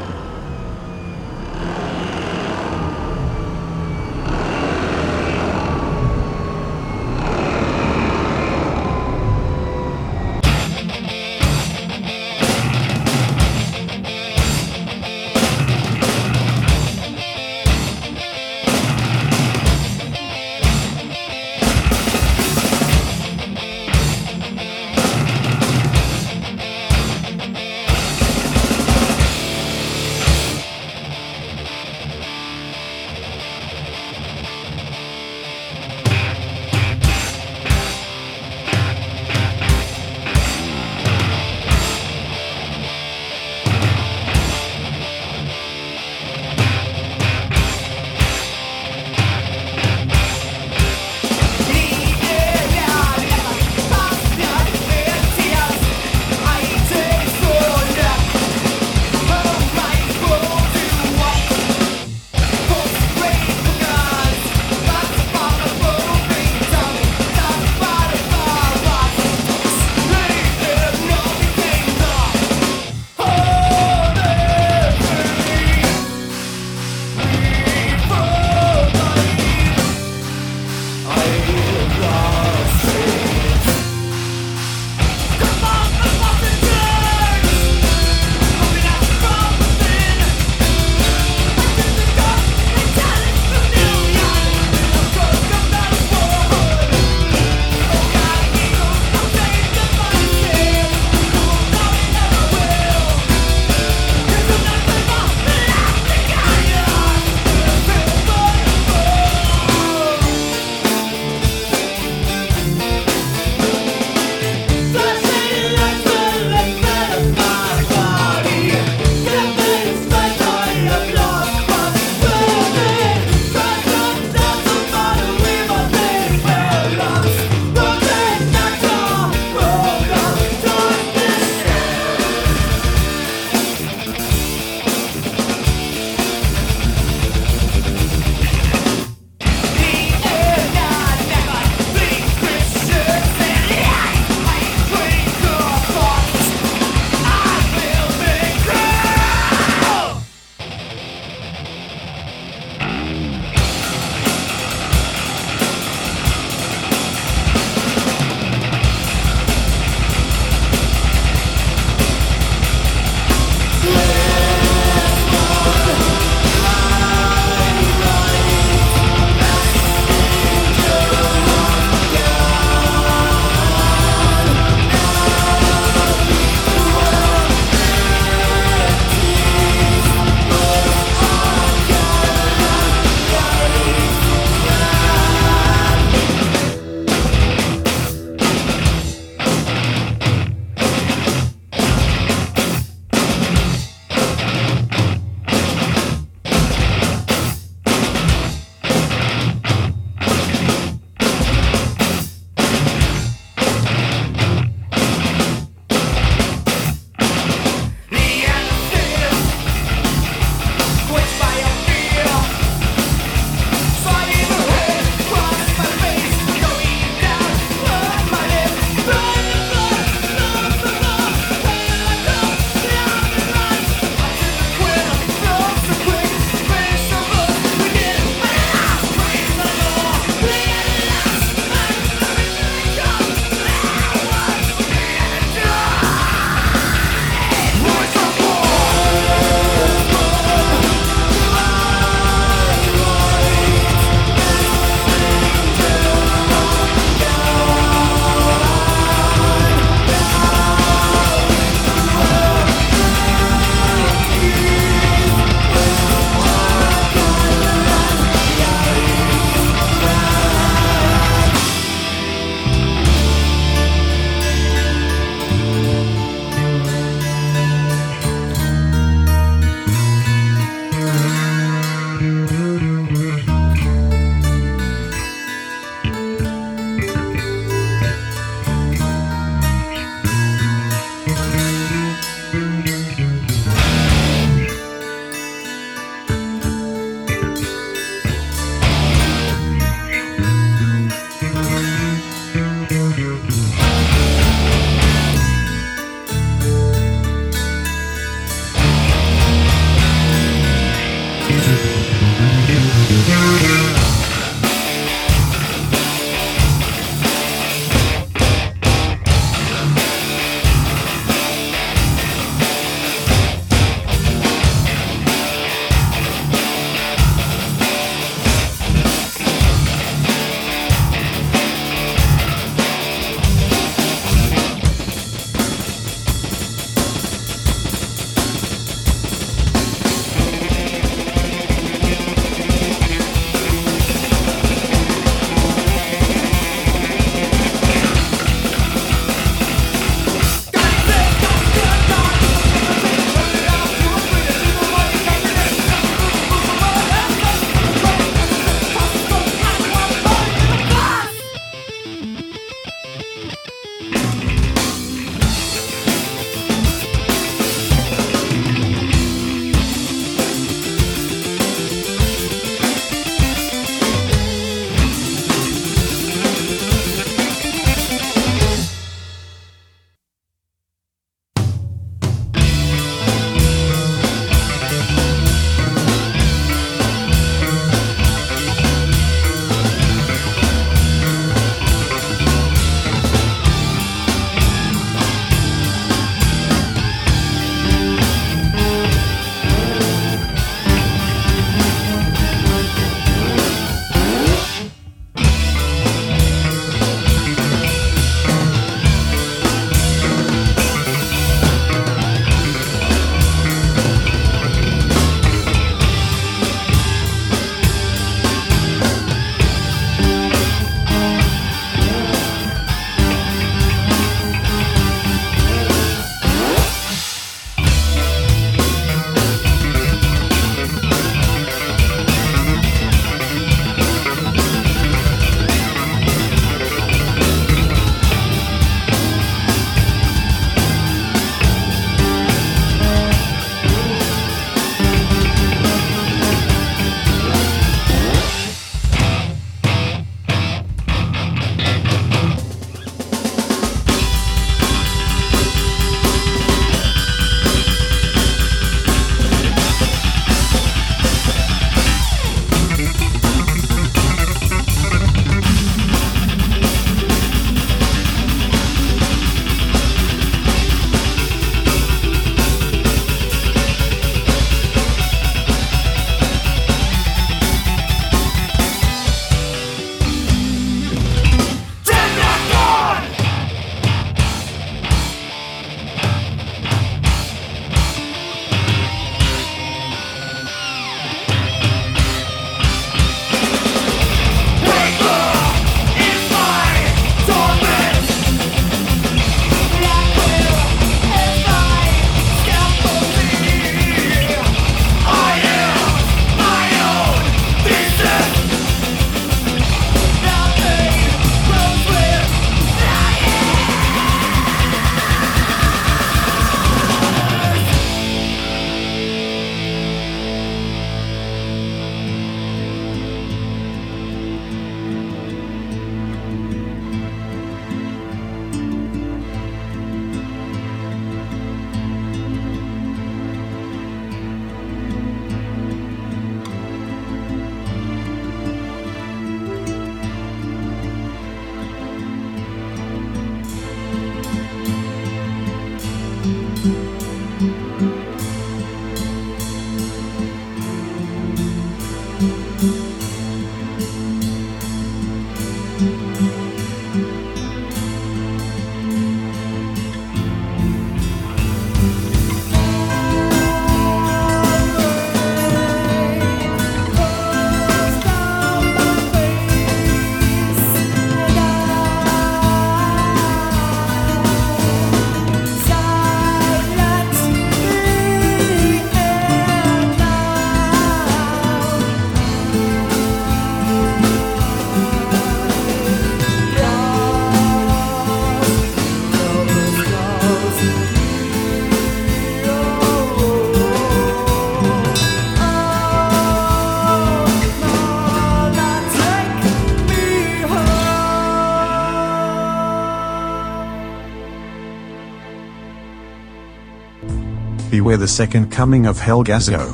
Beware the Second Coming of Helgazo.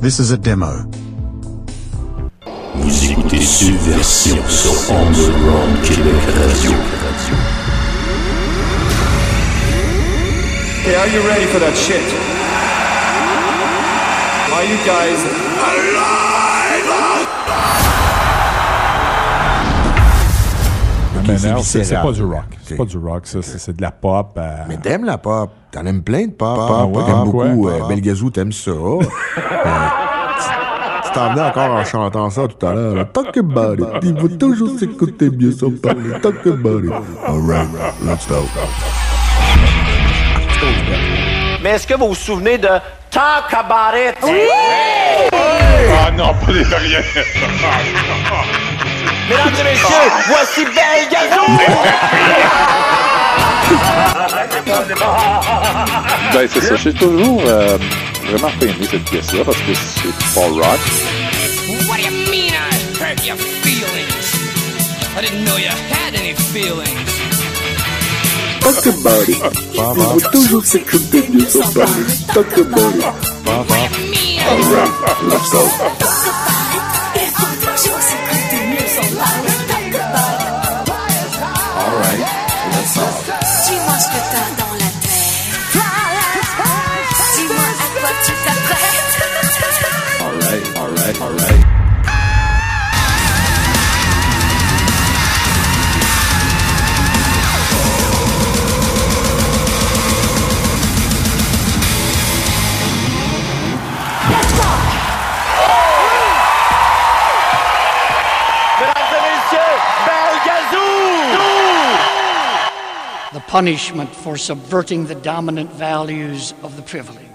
This is a demo. Vous écoutez Subversion sur Underground Québec Radio. Okay, are you ready for that shit? Are you guys Mais c'est non, c'est c'est pas du rock. C'est Ok. pas du rock, ça. C'est c'est de la pop. euh, Mais t'aimes la pop. T'en aimes plein de pop. Ah ouais, t'aimes beaucoup. Euh, Pop. Belgazou, t'aimes ça. Euh, tu- t'en venais encore en chantant ça tout à l'heure. là. Talk about it. Il faut toujours s'écouter bien sans parler. Talk about it. Alright, let's go. Mais est-ce que vous vous souvenez de Talk About It? Oui! Ah non, pas les rien. Mesdames et messieurs, voici Belle Ben, c'est ça. J'ai toujours euh, vraiment pas aimé cette pièce-là parce que c'est pas rock. What do you mean I hurt your feelings? I didn't know you had any feelings. Talk about it. Il faut toujours s'écouter. Talk about it. Let's go. Punishment for subverting the dominant values of the privileged.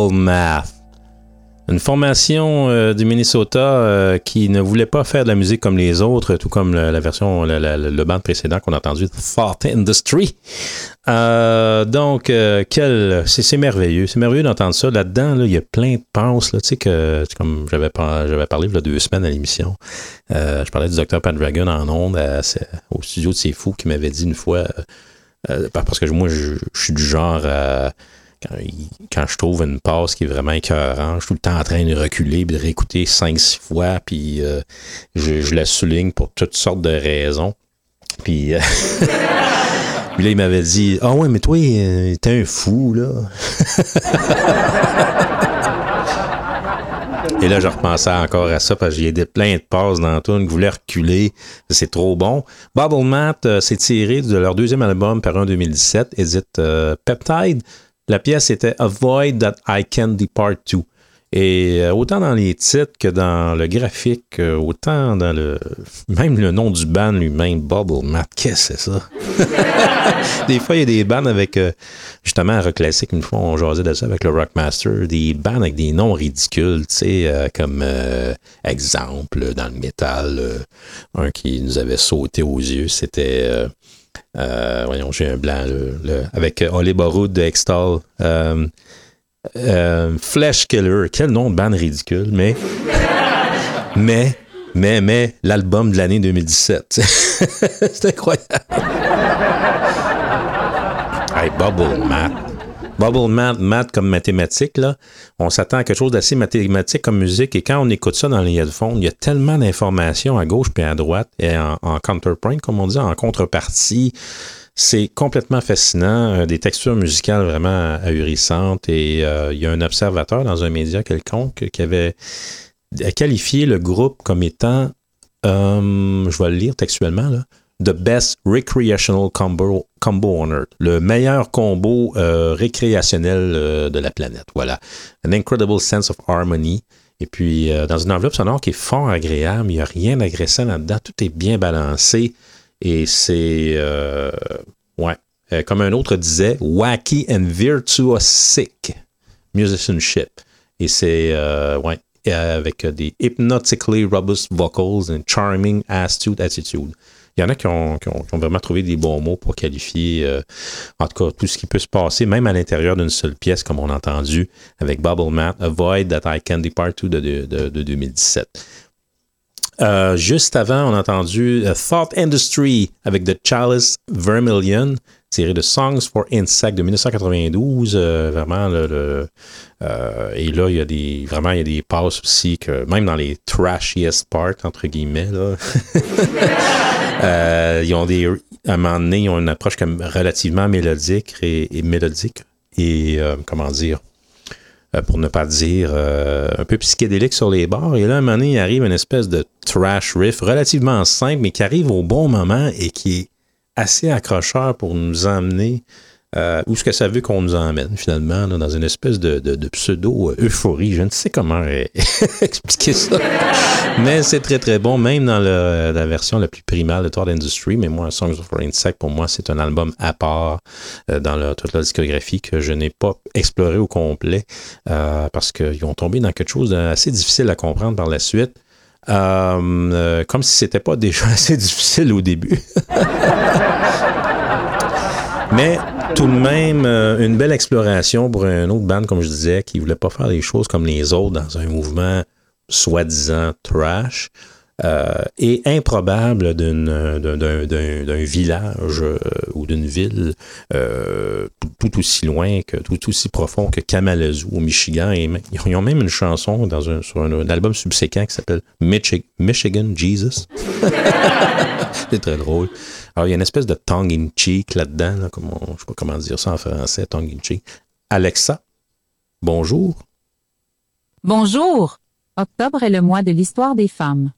Math. Une formation euh, du Minnesota euh, qui ne voulait pas faire de la musique comme les autres, tout comme la, version, la, la- le band précédent qu'on a entendu, Thought Industry. Euh, donc, quel, c'est, merveilleux. C'est merveilleux d'entendre ça. Là-dedans, là, il y a plein de passes. Là, tu sais que, comme j'avais, j'avais parlé il y a deux semaines à l'émission. Je parlais du Dr. Pendragon en ondes au studio de C'est Fou qui m'avait dit une fois, parce que moi, je, je suis du genre à quand, je trouve une passe qui est vraiment écœurante, je suis tout le temps en train de reculer puis de réécouter 5-6 fois, puis euh, je, la souligne pour toutes sortes de raisons. Puis, euh, là, il m'avait dit Ah ouais, mais toi, euh, t'es un fou, là. Et là, je repensais encore à ça parce que j'ai des plein de passes dans tout, je voulais reculer. C'est trop bon. Bubble Math, euh, c'est tiré de leur deuxième album par en 2017, Edit Peptide. La pièce était Avoid That I Can Depart To. Et euh, autant dans les titres que dans le graphique, euh, autant dans le. Même le nom du band lui-même, Bubble Math, qu'est-ce que c'est ça? des fois, il y a des bands avec. euh, justement, à Rock une fois, on jasait de ça avec le Rockmaster, des bands avec des noms ridicules, tu sais, comme exemple, dans le métal, un qui nous avait sauté aux yeux, c'était. Euh, voyons, j'ai un blanc, avec euh, Oli Baroud de Extol. Euh, euh, Flesh Killer, quel nom de band ridicule, mais. mais, mais, mais, l'album de l'année 2017. C'est incroyable. Hey, Bubble Math. Bubble Math, math comme mathématiques, là, on s'attend à quelque chose d'assez mathématique comme musique. Et quand on écoute ça dans les headphones, il y a tellement d'informations à gauche puis à droite, et en, en counterpoint, comme on dit, en contrepartie. C'est complètement fascinant, euh, des textures musicales vraiment ahurissantes. Et euh, il y a un observateur dans un média quelconque qui avait qualifié le groupe comme étant, euh, je vais le lire textuellement, là, The Best Recreational Combo, combo on Earth, le meilleur combo euh, récréationnel euh, de la planète. Voilà. An incredible sense of harmony. Et puis, euh, dans une enveloppe sonore qui est fort agréable, il n'y a rien d'agressant là-dedans, tout est bien balancé. Et c'est, ouais, comme un autre disait, wacky and virtuosic musicianship. Et c'est, ouais, avec des hypnotically robust vocals and charming astute attitude. Il y en a qui ont, vraiment trouvé des bons mots pour qualifier, euh, en tout cas, tout ce qui peut se passer, même à l'intérieur d'une seule pièce, comme on a entendu avec Bubble Math, Avoid That I Can Depart To de 2017. Euh, juste avant, on a entendu euh, Thought Industry avec The Chalice Vermilion, tiré de Songs for Insect de 1992. euh, vraiment, le, euh, et là, il y a des, vraiment, il y a des passes aussi que, même dans les trashiest parts, entre guillemets, là, euh, ils ont des, à un moment donné, ils ont une approche comme relativement mélodique et, mélodique et, comment dire, pour ne pas dire un peu psychédélique sur les bords. Et là, à un moment donné, il arrive une espèce de trash riff relativement simple, mais qui arrive au bon moment et qui est assez accrocheur pour nous emmener euh, où est-ce que ça veut qu'on nous emmène finalement, dans une espèce de, pseudo-euphorie. Je ne sais comment expliquer ça. Mais c'est très très bon, même dans la version la plus primale de Todd Industry. Mais moi, Songs of Insect, pour moi, c'est un album à part euh, dans toute la discographie que je n'ai pas exploré au complet euh, parce qu'ils ont tombé dans quelque chose d'assez difficile à comprendre par la suite. Euh, euh, comme si c'était pas déjà assez difficile au début. Mais tout de même, euh, une belle exploration pour un autre band, comme je disais, qui voulait pas faire les choses comme les autres dans un mouvement soi-disant trash. Euh, et improbable d'un- village euh, ou d'une ville euh, tout, aussi loin que tout aussi profond que Kalamazoo au Michigan. Et ils ont même une chanson dans un, sur un, album subséquent qui s'appelle Michi- Michigan Jesus. C'est très drôle. Alors il y a une espèce de tongue in cheek là-dedans là, comme on- je sais pas comment dire ça en français tongue in cheek. Alexa bonjour. Bonjour. Octobre est le mois de l'histoire des femmes.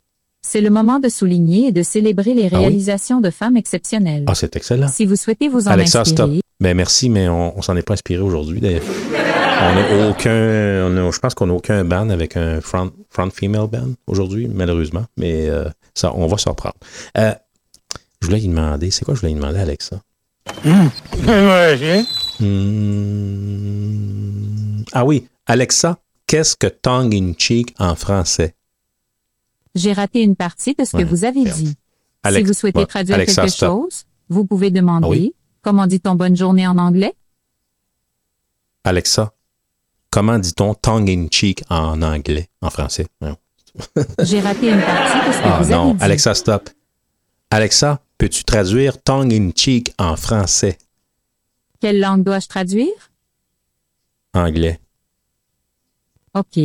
C'est le moment de souligner et de célébrer les Ah oui? réalisations de femmes exceptionnelles. ah c'est excellent Si vous souhaitez vous en Alexa, inspirer, stop. Ben merci, mais on, on s'en est pas inspiré aujourd'hui. d'ailleurs. On n'a aucun, on a- je pense qu'on n'a aucun band avec un front, front female band aujourd'hui, malheureusement. Mais euh, ça, on va s'en reprendre. Euh, je voulais lui demander, c'est quoi je voulais lui demander, Alexa? Hmm, Ah oui, Alexa, qu'est-ce que tongue in cheek en français? J'ai raté une partie de ce que vous avez merde. dit. Alex- si vous souhaitez ouais, traduire Alexa, quelque stop. chose, vous pouvez demander Ah oui? comment dit-on bonne journée en anglais? Alexa, comment dit-on tongue in cheek en anglais, en français? J'ai raté une partie de ce que Ah vous avez non, dit. Alexa, stop. Alexa, peux-tu traduire tongue in cheek en français, Quelle langue dois-je traduire? anglais? OK,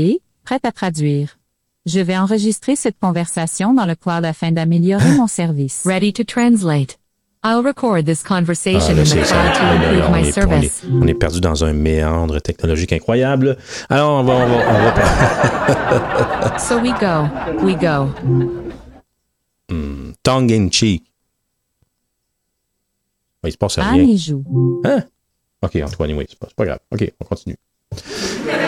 prête à traduire. Je vais enregistrer cette conversation dans le cloud afin d'améliorer mon service. Ready to translate. I'll record this conversation Ah, là, in the cloud to improve on, my est, on, est, service. on est perdu dans un méandre technologique incroyable. Alors, on va... On va, on va So we go. We go. Hmm, tongue in cheek. Oui, il se passe Anne rien. y joue. Hein? OK, Antoine, oui, c'est pas, c'est pas grave. OK, on continue.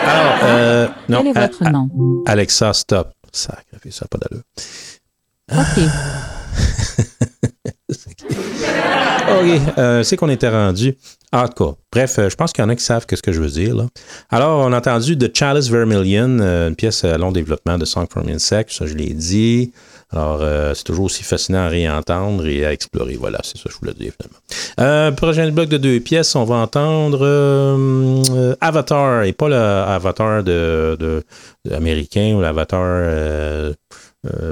Alors, euh, non. Quel est A- votre nom? Alexa, stop. Sacré, ça n'a pas d'allure. OK. OK, euh, c'est qu'on était rendu. En tout cas, bref, euh, je pense qu'il y en a qui savent ce que je veux dire. Là. Alors, on a entendu The Chalice Vermilion, euh, une pièce à long développement de Song from Insect, ça je l'ai dit. Alors, euh, c'est toujours aussi fascinant à réentendre et à explorer. Voilà, c'est ça que je voulais dire finalement. Euh, prochain bloc de deux pièces, on va entendre euh, Avatar, et pas l'Avatar de, américain ou l'Avatar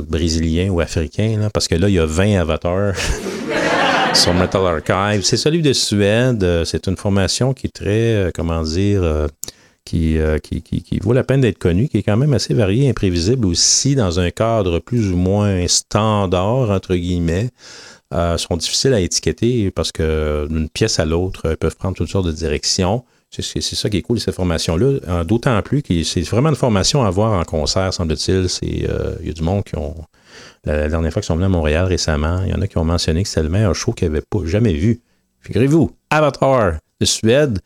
brésilien ou africain, parce que là, il y a 20 avatars sur Metal Archive. C'est celui de Suède. C'est une formation qui est très, comment dire, qui, euh, qui, vaut la peine d'être connue, qui est quand même assez variée, imprévisible aussi, dans un cadre plus ou moins standard, entre guillemets. Euh, sont difficiles à étiqueter parce que d'une pièce à l'autre, elles peuvent prendre toutes sortes de directions. C'est ça qui est cool cette formation-là. Euh, D'autant plus que c'est vraiment une formation à voir en concert, semble-t-il. Euh, Il y a du monde qui ont. La, dernière fois qu'ils sont venus à Montréal récemment, il y en a qui ont mentionné que c'était le meilleur show qu'ils n'avaient jamais vu. Figurez-vous, Avatar de Suède.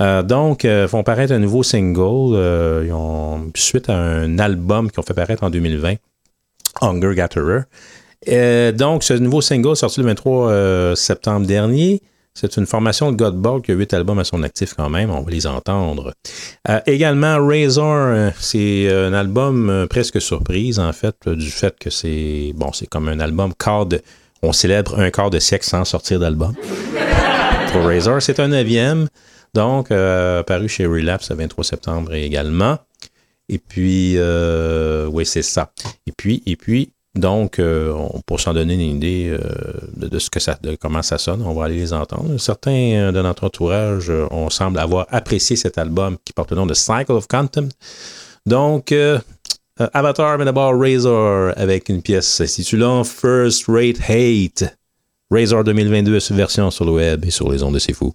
Euh, donc, euh, font paraître un nouveau single. euh, suite à un album qu'ils ont fait paraître en 2020, Hunger Gatherer. Donc, ce nouveau single sorti le 23 euh, septembre dernier. C'est une formation de Godbog qui a huit albums à son actif quand même. On va les entendre. Également, Razor, c'est un album presque surprise, en fait, du fait que c'est bon, c'est comme un album quart de. On célèbre un quart de siècle sans sortir d'album. Pour Razor, c'est un neuvième. Donc, euh, paru chez Relapse le 23 septembre également. Et puis, euh, oui, c'est ça. Et puis, et puis, donc, euh, pour s'en donner une idée de, ce que ça, de comment ça sonne, on va aller les entendre. Certains de notre entourage, on semble avoir apprécié cet album qui porte le nom de Cycle of Contempt. Donc, Avatar, mais d'abord Razor avec une pièce s'intitulant First Rate Hate. Razor 2022 version sur le web et sur les ondes de C'est Fou.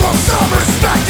People some respect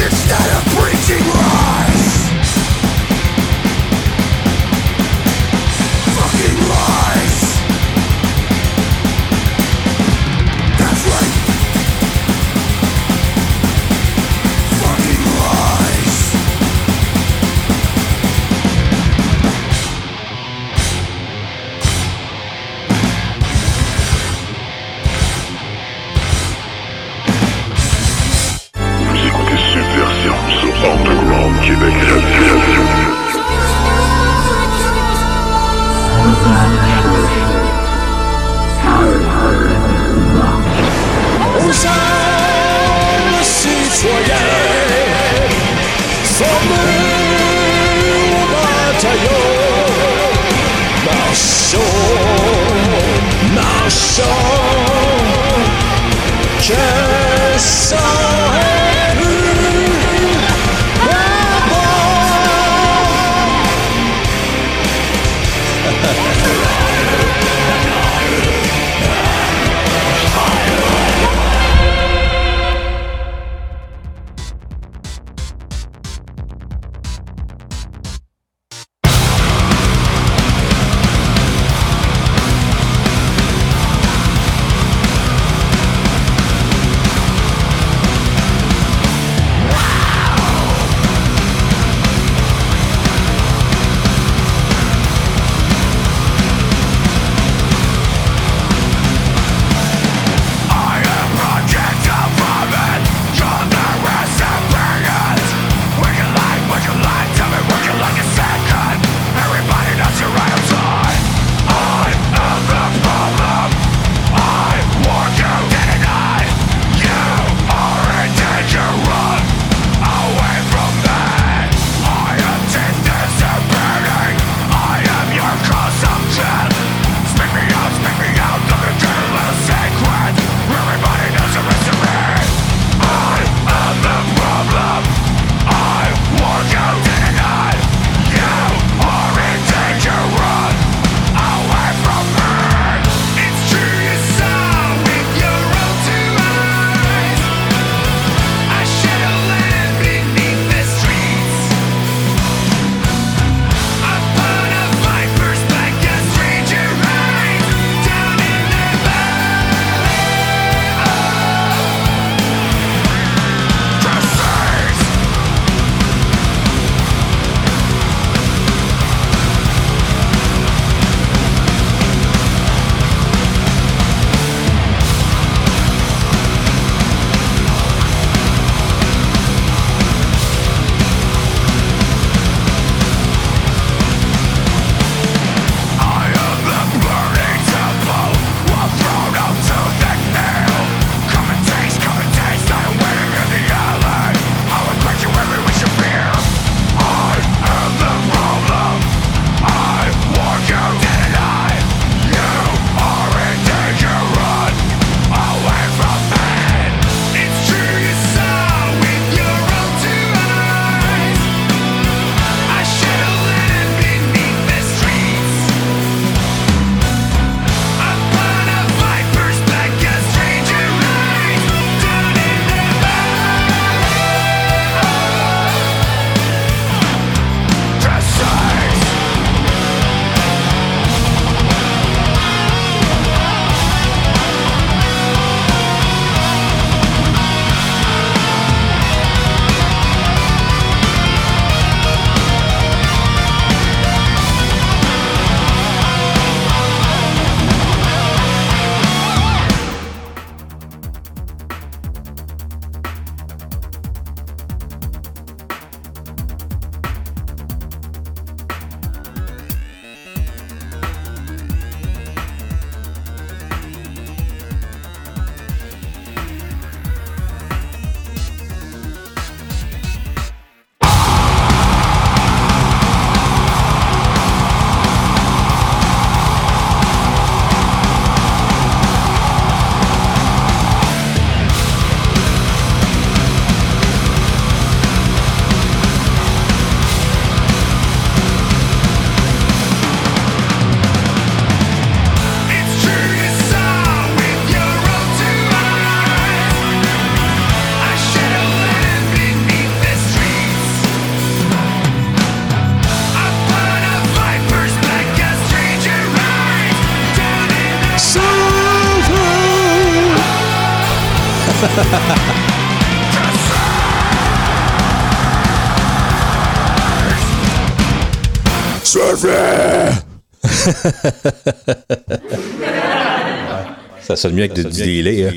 Ça sonne mieux avec du delay. hein.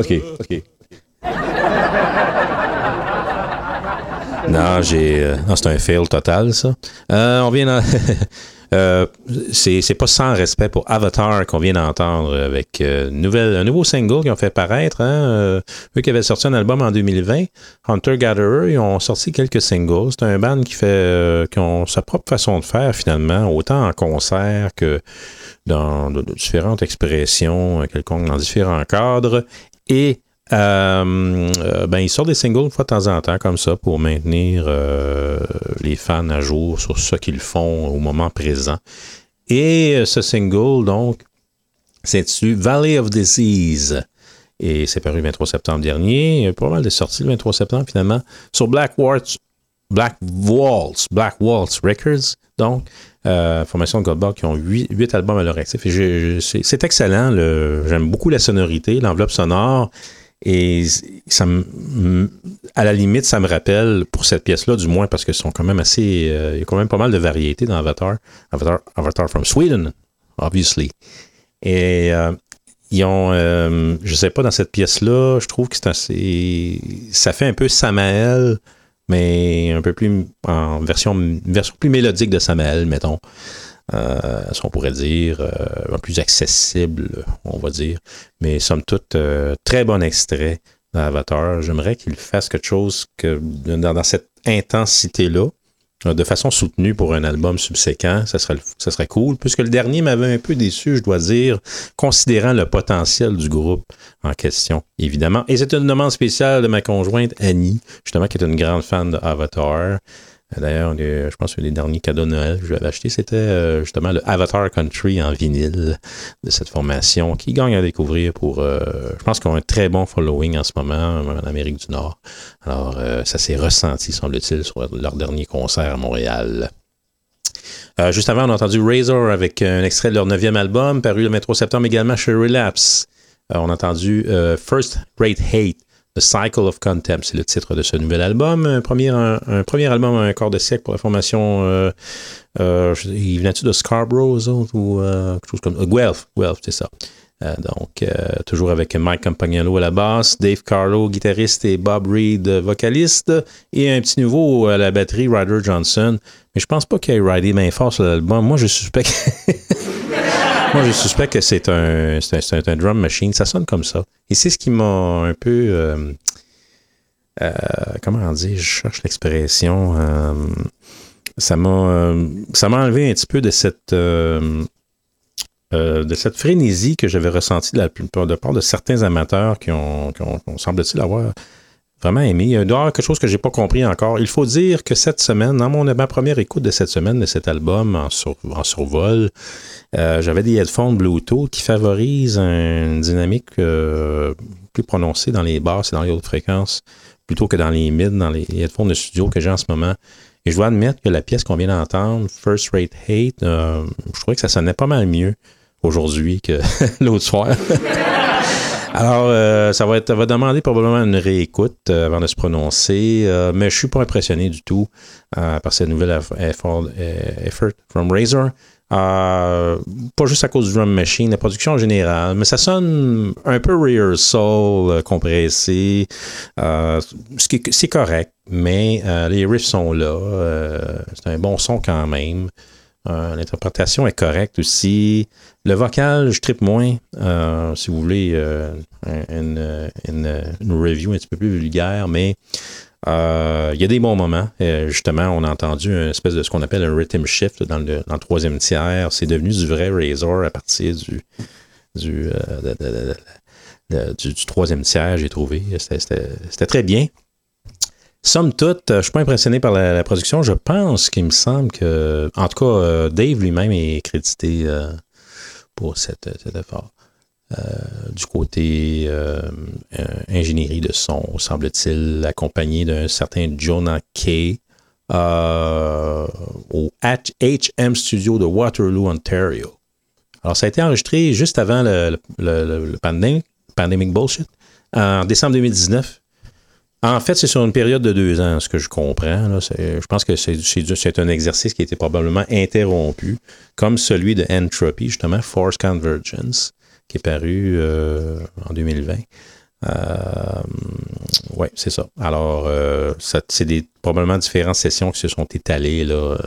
Ok, ok. Non, j'ai. euh, non, c'est un fail total, ça. Euh, on vient. d'en- Euh, c'est pas sans respect pour Avatar qu'on vient d'entendre avec euh, nouvelle, un nouveau single qu'ils ont fait paraître. Hein, euh, eux qui avaient sorti un album en 2020, Hunter Gatherer, ils ont sorti quelques singles. C'est un band qui fait, euh, qui ont sa propre façon de faire finalement, autant en concert que dans différentes expressions, dans différents cadres. Et euh, euh, ben, ils sortent des singles une fois de temps en temps comme ça pour maintenir les fans à jour sur ce qu'ils font au moment présent. Et euh, ce single, donc, s'intitule Valley of Disease? Et c'est paru le 23 septembre dernier. Il y a pas mal de sorties le 23 septembre finalement sur Black Waltz, Black Waltz, Black Waltz Records. Donc, euh, formation de Goldberg qui ont huit, huit albums à leur actif. C'est excellent. le- J'aime beaucoup la sonorité, l'enveloppe sonore. Et ça me, à la limite, ça me rappelle, pour cette pièce-là, du moins, parce que sont quand même assez. euh, il y a quand même pas mal de variétés dans Avatar. Avatar, Avatar from Sweden, obviously. Et euh, ils ont, euh, je sais pas, dans cette pièce-là, je trouve que c'est assez. Ça fait un peu Samael, mais un peu plus en version, version plus mélodique de Samael, mettons. Euh, si on pourrait dire, euh, plus accessible, on va dire. Mais somme toute, euh, très bon extrait d'Avatar. J'aimerais qu'il fasse quelque chose dans cette intensité-là, euh, de façon soutenue pour un album subséquent, ça serait, ça serait cool, puisque le dernier m'avait un peu déçu, je dois dire, considérant le potentiel du groupe en question, évidemment. Et c'est une demande spéciale de ma conjointe Annie, justement, qui est une grande fan d'Avatar. D'ailleurs, je pense que les derniers cadeaux de Noël que je lui avais acheté, c'était euh, justement le Avatar Country en vinyle de cette formation qui gagne à découvrir pour, euh, je pense qu'ils ont un très bon following en ce moment euh, en Amérique du Nord. Alors, ça s'est ressenti, semble-t-il, sur leur dernier concert à Montréal. Juste avant, on a entendu Razor avec un extrait de leur neuvième album, paru le 23 septembre également chez Relapse. On a entendu First Great Hate, The Cycle of Contempt, c'est le titre de ce nouvel album. Un premier, un, premier album à un quart de siècle pour la formation. Euh, euh, venait-tu de Scarborough, ou euh, quelque chose comme. Guelph, Guelph, c'est ça. Euh, donc, toujours avec Mike Campagnolo à la basse, Dave Carlo, guitariste, et Bob Reed, vocaliste, et un petit nouveau à la batterie, Ryder Johnson. Mais je pense pas qu'il ait ridé bien fort sur l'album. Moi, je suspecte. Moi, je suspecte que c'est un, un, un drum machine. Ça sonne comme ça. Et c'est ce qui m'a un peu. euh, euh, comment dire Je cherche l'expression. euh, ça m'a ça m'a enlevé un petit peu de cette. de cette frénésie que j'avais ressentie de la plupart de part de certains amateurs qui ont, qui ont, qui ont, semble-t-il avoir vraiment aimé. Il y a quelque chose que j'ai pas compris encore. Il faut dire que cette semaine, dans mon, ma première écoute de cette semaine de cet album en, sur- en survol, euh, j'avais des headphones Bluetooth qui favorisent une dynamique euh, plus prononcée dans les basses et dans les hautes fréquences plutôt que dans les mids, dans les headphones de studio que j'ai en ce moment. Et je dois admettre que la pièce qu'on vient d'entendre, First Rate Hate, euh, je trouvais que ça sonnait pas mal mieux aujourd'hui que l'autre soir. Alors, euh, ça, va être, va demander probablement une réécoute euh, avant de se prononcer, euh, mais je suis pas impressionné du tout par cette nouvelle eff- effort, effort from Razor. Pas juste à cause du drum machine, la production en général, mais ça sonne un peu rehearsal, euh, compressé. C'est correct, mais les riffs sont là. c'est un bon son quand même. Euh, L'interprétation est correcte aussi. Le vocal, je tripe moins. Euh, si vous voulez euh, un- une, review un petit peu plus vulgaire, mais il y a des bons moments. Justement, on a entendu une espèce de ce qu'on appelle un rhythm shift dans le, dans le troisième tiers. C'est devenu du vrai Razor à partir du, du, troisième tiers, j'ai trouvé. C'était très bien. Somme toute, euh, je suis pas impressionné par la, production. Je pense qu'il me semble que, en tout cas, euh, Dave lui-même est crédité euh, pour cet effort. Du côté ingénierie de son, semble-t-il, accompagné d'un certain Jonah Kay au HM Studio de Waterloo, Ontario. Alors, ça a été enregistré juste avant le, le, pandemic bullshit, en décembre 2019. En fait, c'est sur une période de deux ans, ce que je comprends. Je pense que c'est un exercice qui été probablement interrompu, comme celui de Entropy, justement, Force Convergence, qui est paru euh, en 2020. oui, c'est ça. Alors, euh, c'est probablement différentes sessions qui se sont étalées. Euh.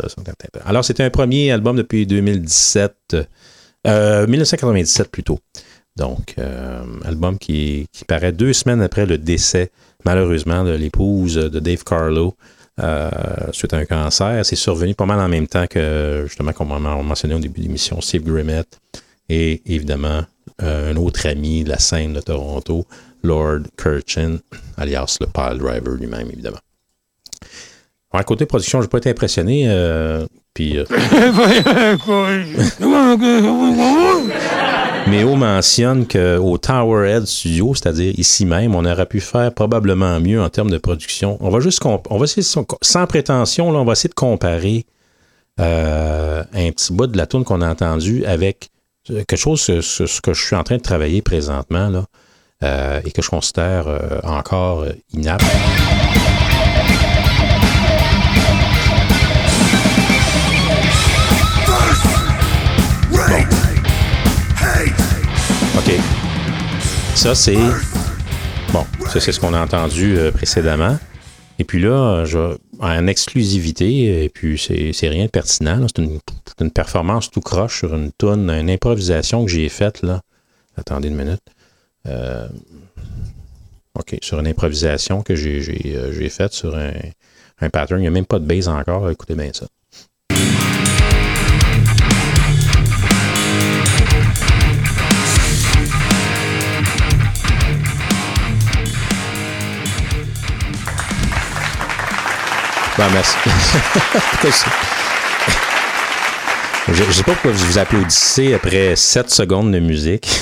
Alors, c'était un premier album depuis 2017, euh, 1997 plutôt. Donc, euh, album qui paraît deux semaines après le décès, malheureusement, de l'épouse de Dave Carlo euh, suite à un cancer. C'est survenu pas mal en même temps que, justement, comme on m'a mentionné au début de l'émission, Steve Grimmett et évidemment euh, un autre ami de la scène de Toronto, Lord Kirchin, alias le pile driver lui-même, évidemment. Bon, à côté production, je n'ai pas été impressionné. euh, puis, Méo mentionne qu'au Towerhead Studio, c'est-à-dire ici même, on aurait pu faire probablement mieux en termes de production. On va juste, on va sans- prétention, on va essayer de comparer euh, un petit bout de la tune qu'on a entendu avec euh, quelque chose ce, ce que je suis en train de travailler présentement là, euh, et que je considère encore inapte. Ça, c'est. Bon, ça, c'est ce qu'on a entendu euh, précédemment. Et puis là, en exclusivité, et puis c'est rien de pertinent. C'est une, performance tout croche sur une tonne, une improvisation que j'ai faite là. Attendez une minute. Euh, OK, sur une improvisation que euh, j'ai faite sur un, un pattern. Il n'y a même pas de base encore. Écoutez bien ça. Ben, merci. Je ne sais pas pourquoi vous applaudissez après 7 secondes de musique.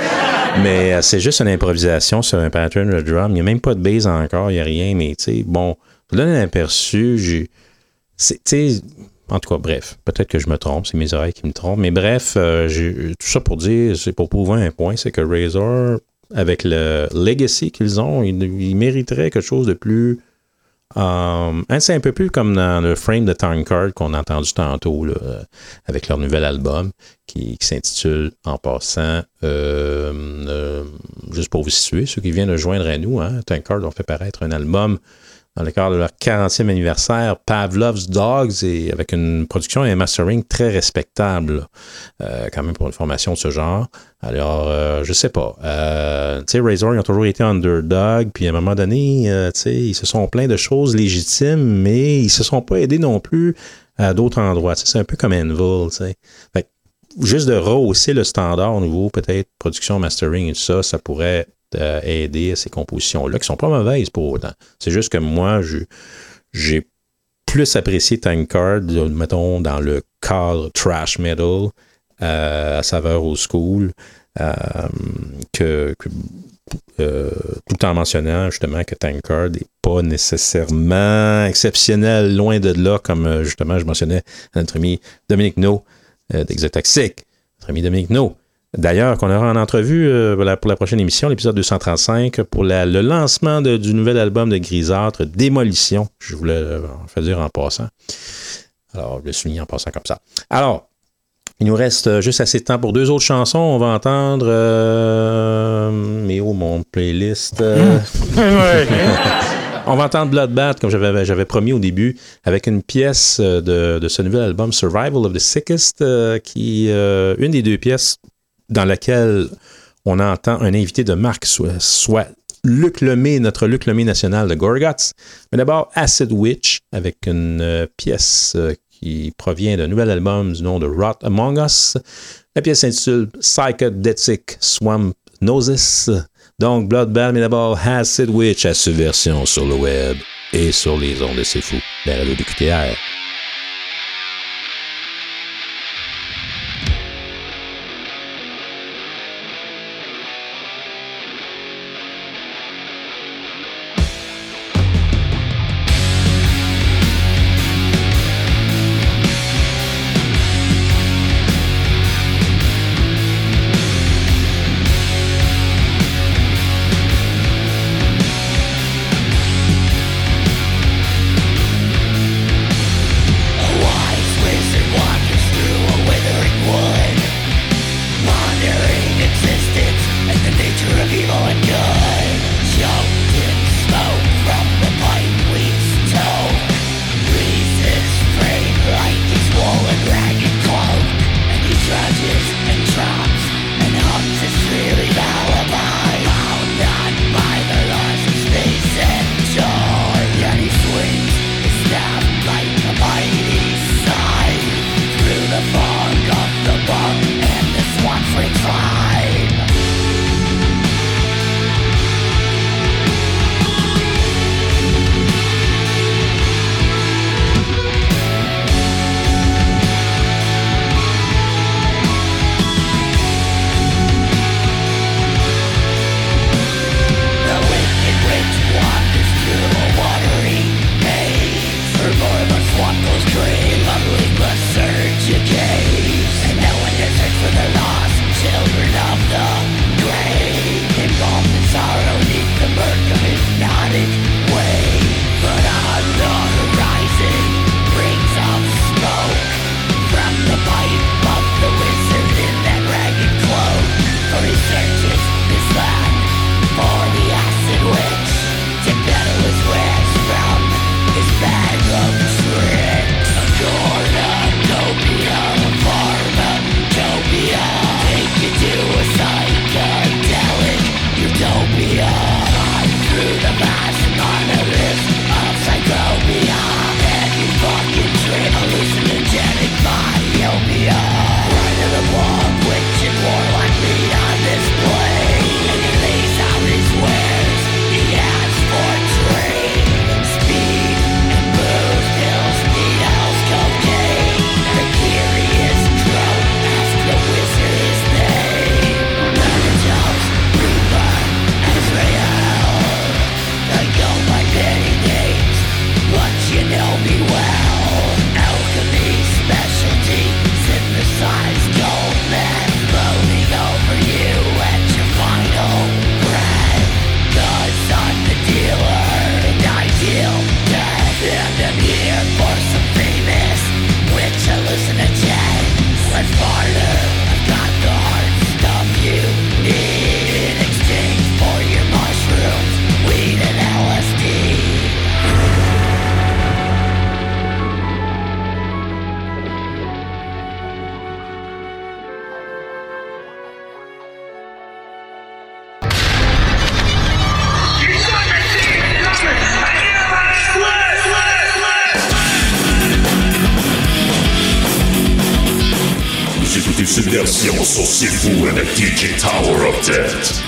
mais euh, c'est juste une improvisation sur un pattern de drum. Il n'y a même pas de base encore, il n'y a rien. Mais tu sais, bon, je vous donne un aperçu. Tu en tout cas, bref, peut-être que je me trompe, c'est mes oreilles qui me trompent. Mais bref, euh, tout ça pour dire, c'est pour prouver un point, c'est que Razor, avec le legacy qu'ils ont, ils mériteraient quelque chose de plus Um, hein, c'est un peu plus comme dans le frame de Time Card qu'on a entendu tantôt euh, avec leur nouvel album qui, s'intitule en passant, euh, euh, juste pour vous situer, ceux qui viennent de joindre à nous, hein, Card ont fait paraître un album dans le cadre de leur 40e anniversaire, Pavlov's Dogs, et avec une production et un mastering très respectable, euh, quand même pour une formation de ce genre. Alors, euh, je sais pas. Euh, tu sais, Razor, ils ont toujours été underdog, puis à un moment donné, euh, tu sais, ils se sont plaints de choses légitimes, mais ils se sont pas aidés non plus à d'autres endroits. C'est un peu comme Anvil, tu sais. Fait que juste de rehausser le standard au niveau, peut-être, production, mastering et tout ça, ça pourrait euh, aider à ces compositions-là, qui sont pas mauvaises pour autant. C'est juste que moi, j'ai plus apprécié Tank Card, mettons, dans le cadre trash metal, euh, à saveur old school, euh, que, euh, tout en mentionnant justement que Tank Card n'est pas nécessairement exceptionnel, loin de là, comme justement je mentionnais à notre ami Dominique No euh, d'Exotoxic. Notre ami Dominique No. D'ailleurs, qu'on aura en entrevue euh, pour, la, pour la prochaine émission, l'épisode 235, pour la- le lancement de- du nouvel album de Grisâtre, Démolition. Je voulais euh, en faire dire en passant. Alors, je le souligne en passant comme ça. Alors, il nous reste euh, juste assez de temps pour deux autres chansons. On va entendre. euh, mais oh, mon playlist. euh, On va entendre Bloodbath, comme j'avais, promis au début, avec une pièce euh, de, de ce nouvel album Survival of the Sickest, euh, qui euh, une des deux pièces dans laquelle on entend un invité de marque, soit, Luc Lemay, notre Luc Lemay national de Gorguts. Mais d'abord, Acid Witch, avec une euh, pièce euh, qui provient d'un nouvel album du nom de Rot Among Us. La pièce s'intitule Psychedelic Swamp Gnosis. Donc, Bloodbath, mais d'abord Acid Witch à subversion sur le web et sur les ondes de C'est Fou, la radio de QTR. Fou avec DJ Tower of Death.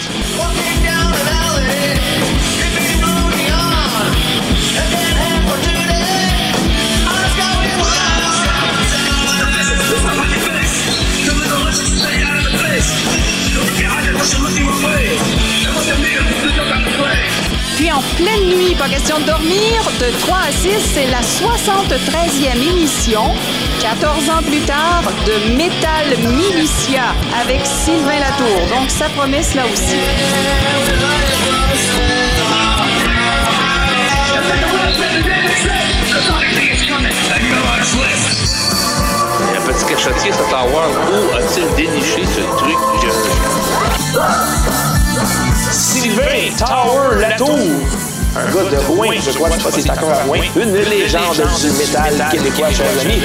Puis en pleine nuit, pas question de dormir, de 3 à 6, c'est la 73e émission, 14 ans plus tard, de Metal Militia avec Sylvain Latour. Donc ça promet là aussi. Un petit cachotier, cet avoir où a-t-il déniché ce truc? Je... Sylvain Tower Latour. Un gars de Rouen, je crois que c'est encore à Rouen. Une légende du métal québécois, chers amis.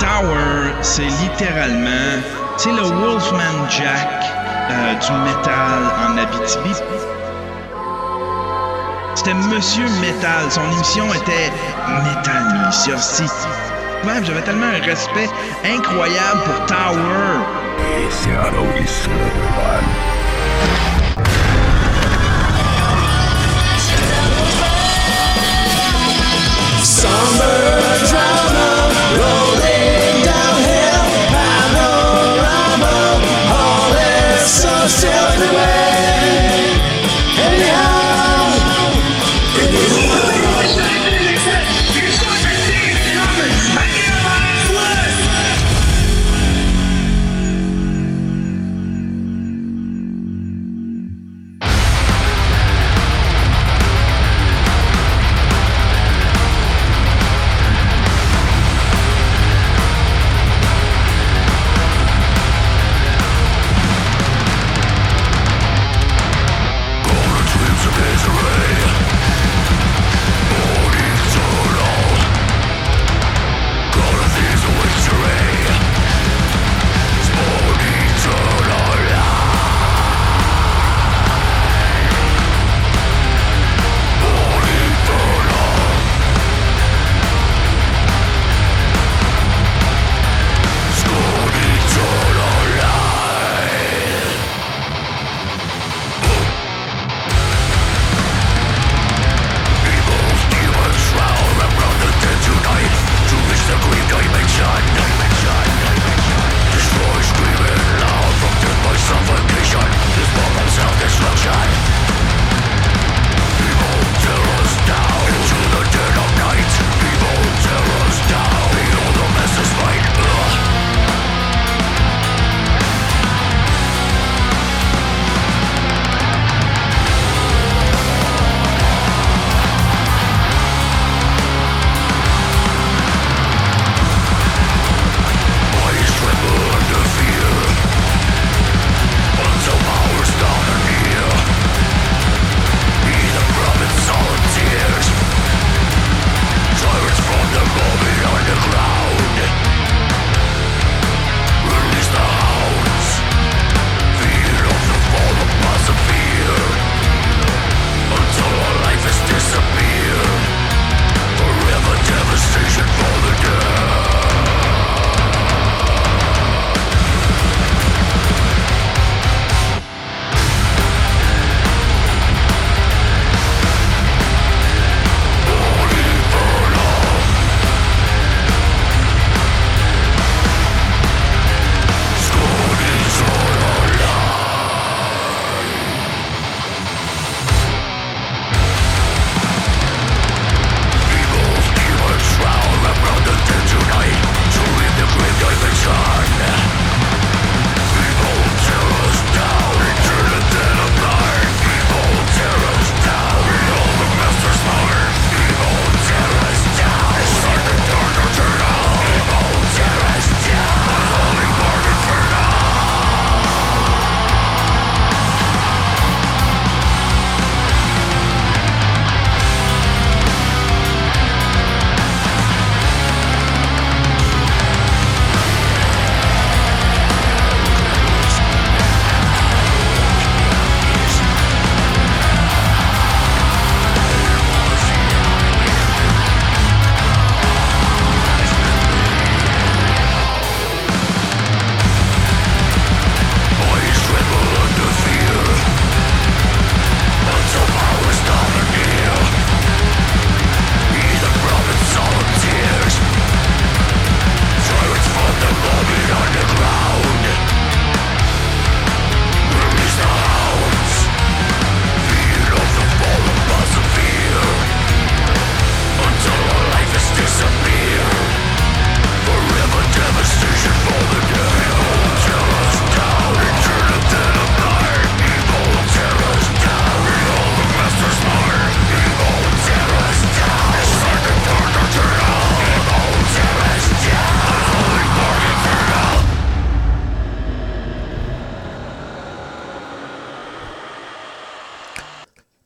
Tower, c'est littéralement, c'est le Wolfman Jack euh, du métal en Abitibi. C'était Monsieur Metal. Son émission était Metal Militia. Même, j'avais tellement un respect incroyable pour Tower. Et c'est applaudissez Summer drama rolling downhill, panorama, all is so still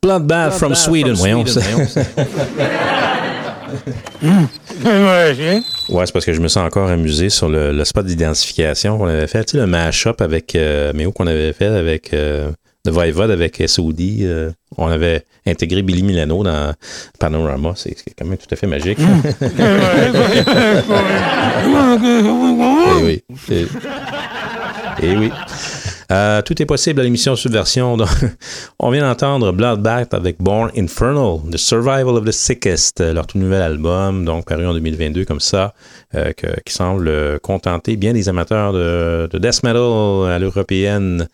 Bloodbath from Sweden, voyons ça. Ouais, c'est parce que je me sens encore amusé sur le, le spot d'identification qu'on avait fait. Tu sais, le mash-up avec euh, Méo qu'on avait fait avec euh, The Voivode avec SOD. euh, on avait intégré Billy Milano dans Panorama. C'est quand même tout à fait magique. Eh oui. Eh, eh oui. Euh, tout est possible à l'émission Subversion. Donc, on vient d'entendre Bloodbath avec Born Infernal, The Survival of the Sickest, leur tout nouvel album, donc paru en 2022 comme ça, euh, qui semble contenter bien des amateurs de, de death metal à l'européenne.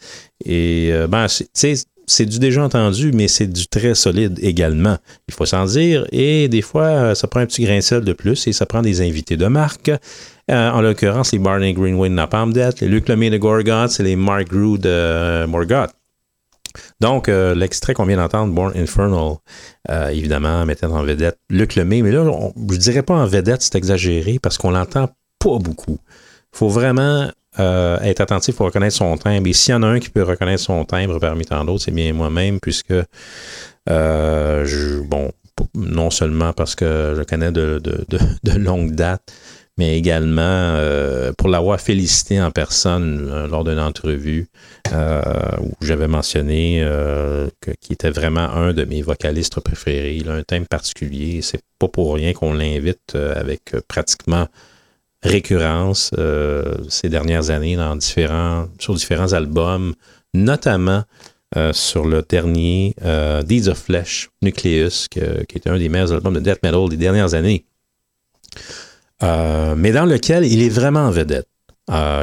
Et euh, ben, tu sais, c'est du déjà entendu, mais c'est du très solide également. Il faut s'en dire. Et des fois, euh, ça prend un petit grain de de plus et ça prend des invités de marque. Euh, en l'occurrence, les Barney Greenway de Napalm Death, les Luc Lemay de Gorgoth et les Mark Grew de euh, Morgoth. Donc, euh, l'extrait qu'on vient d'entendre, Born Infernal, évidemment, mettait en vedette Luc Lemay. Mais là, je dirais pas en vedette, c'est exagéré parce qu'on l'entend pas beaucoup. faut vraiment euh, être attentif pour reconnaître son timbre. Et s'il y en a un qui peut reconnaître son timbre parmi tant d'autres, c'est bien moi-même, puisque, euh, bon, non seulement parce que je connais de, de, longue date, mais également euh, pour l'avoir félicité en personne lors d'une entrevue où j'avais mentionné qu'il était vraiment un de mes vocalistes préférés. Il a un thème particulier. C'est pas pour rien qu'on l'invite avec pratiquement récurrence euh, ces dernières années sur différents albums, notamment euh, sur le dernier euh, Deeds of Flesh, Nucleus, qui était un des meilleurs albums de death metal des dernières années. Mais dans lequel il est vraiment en vedette.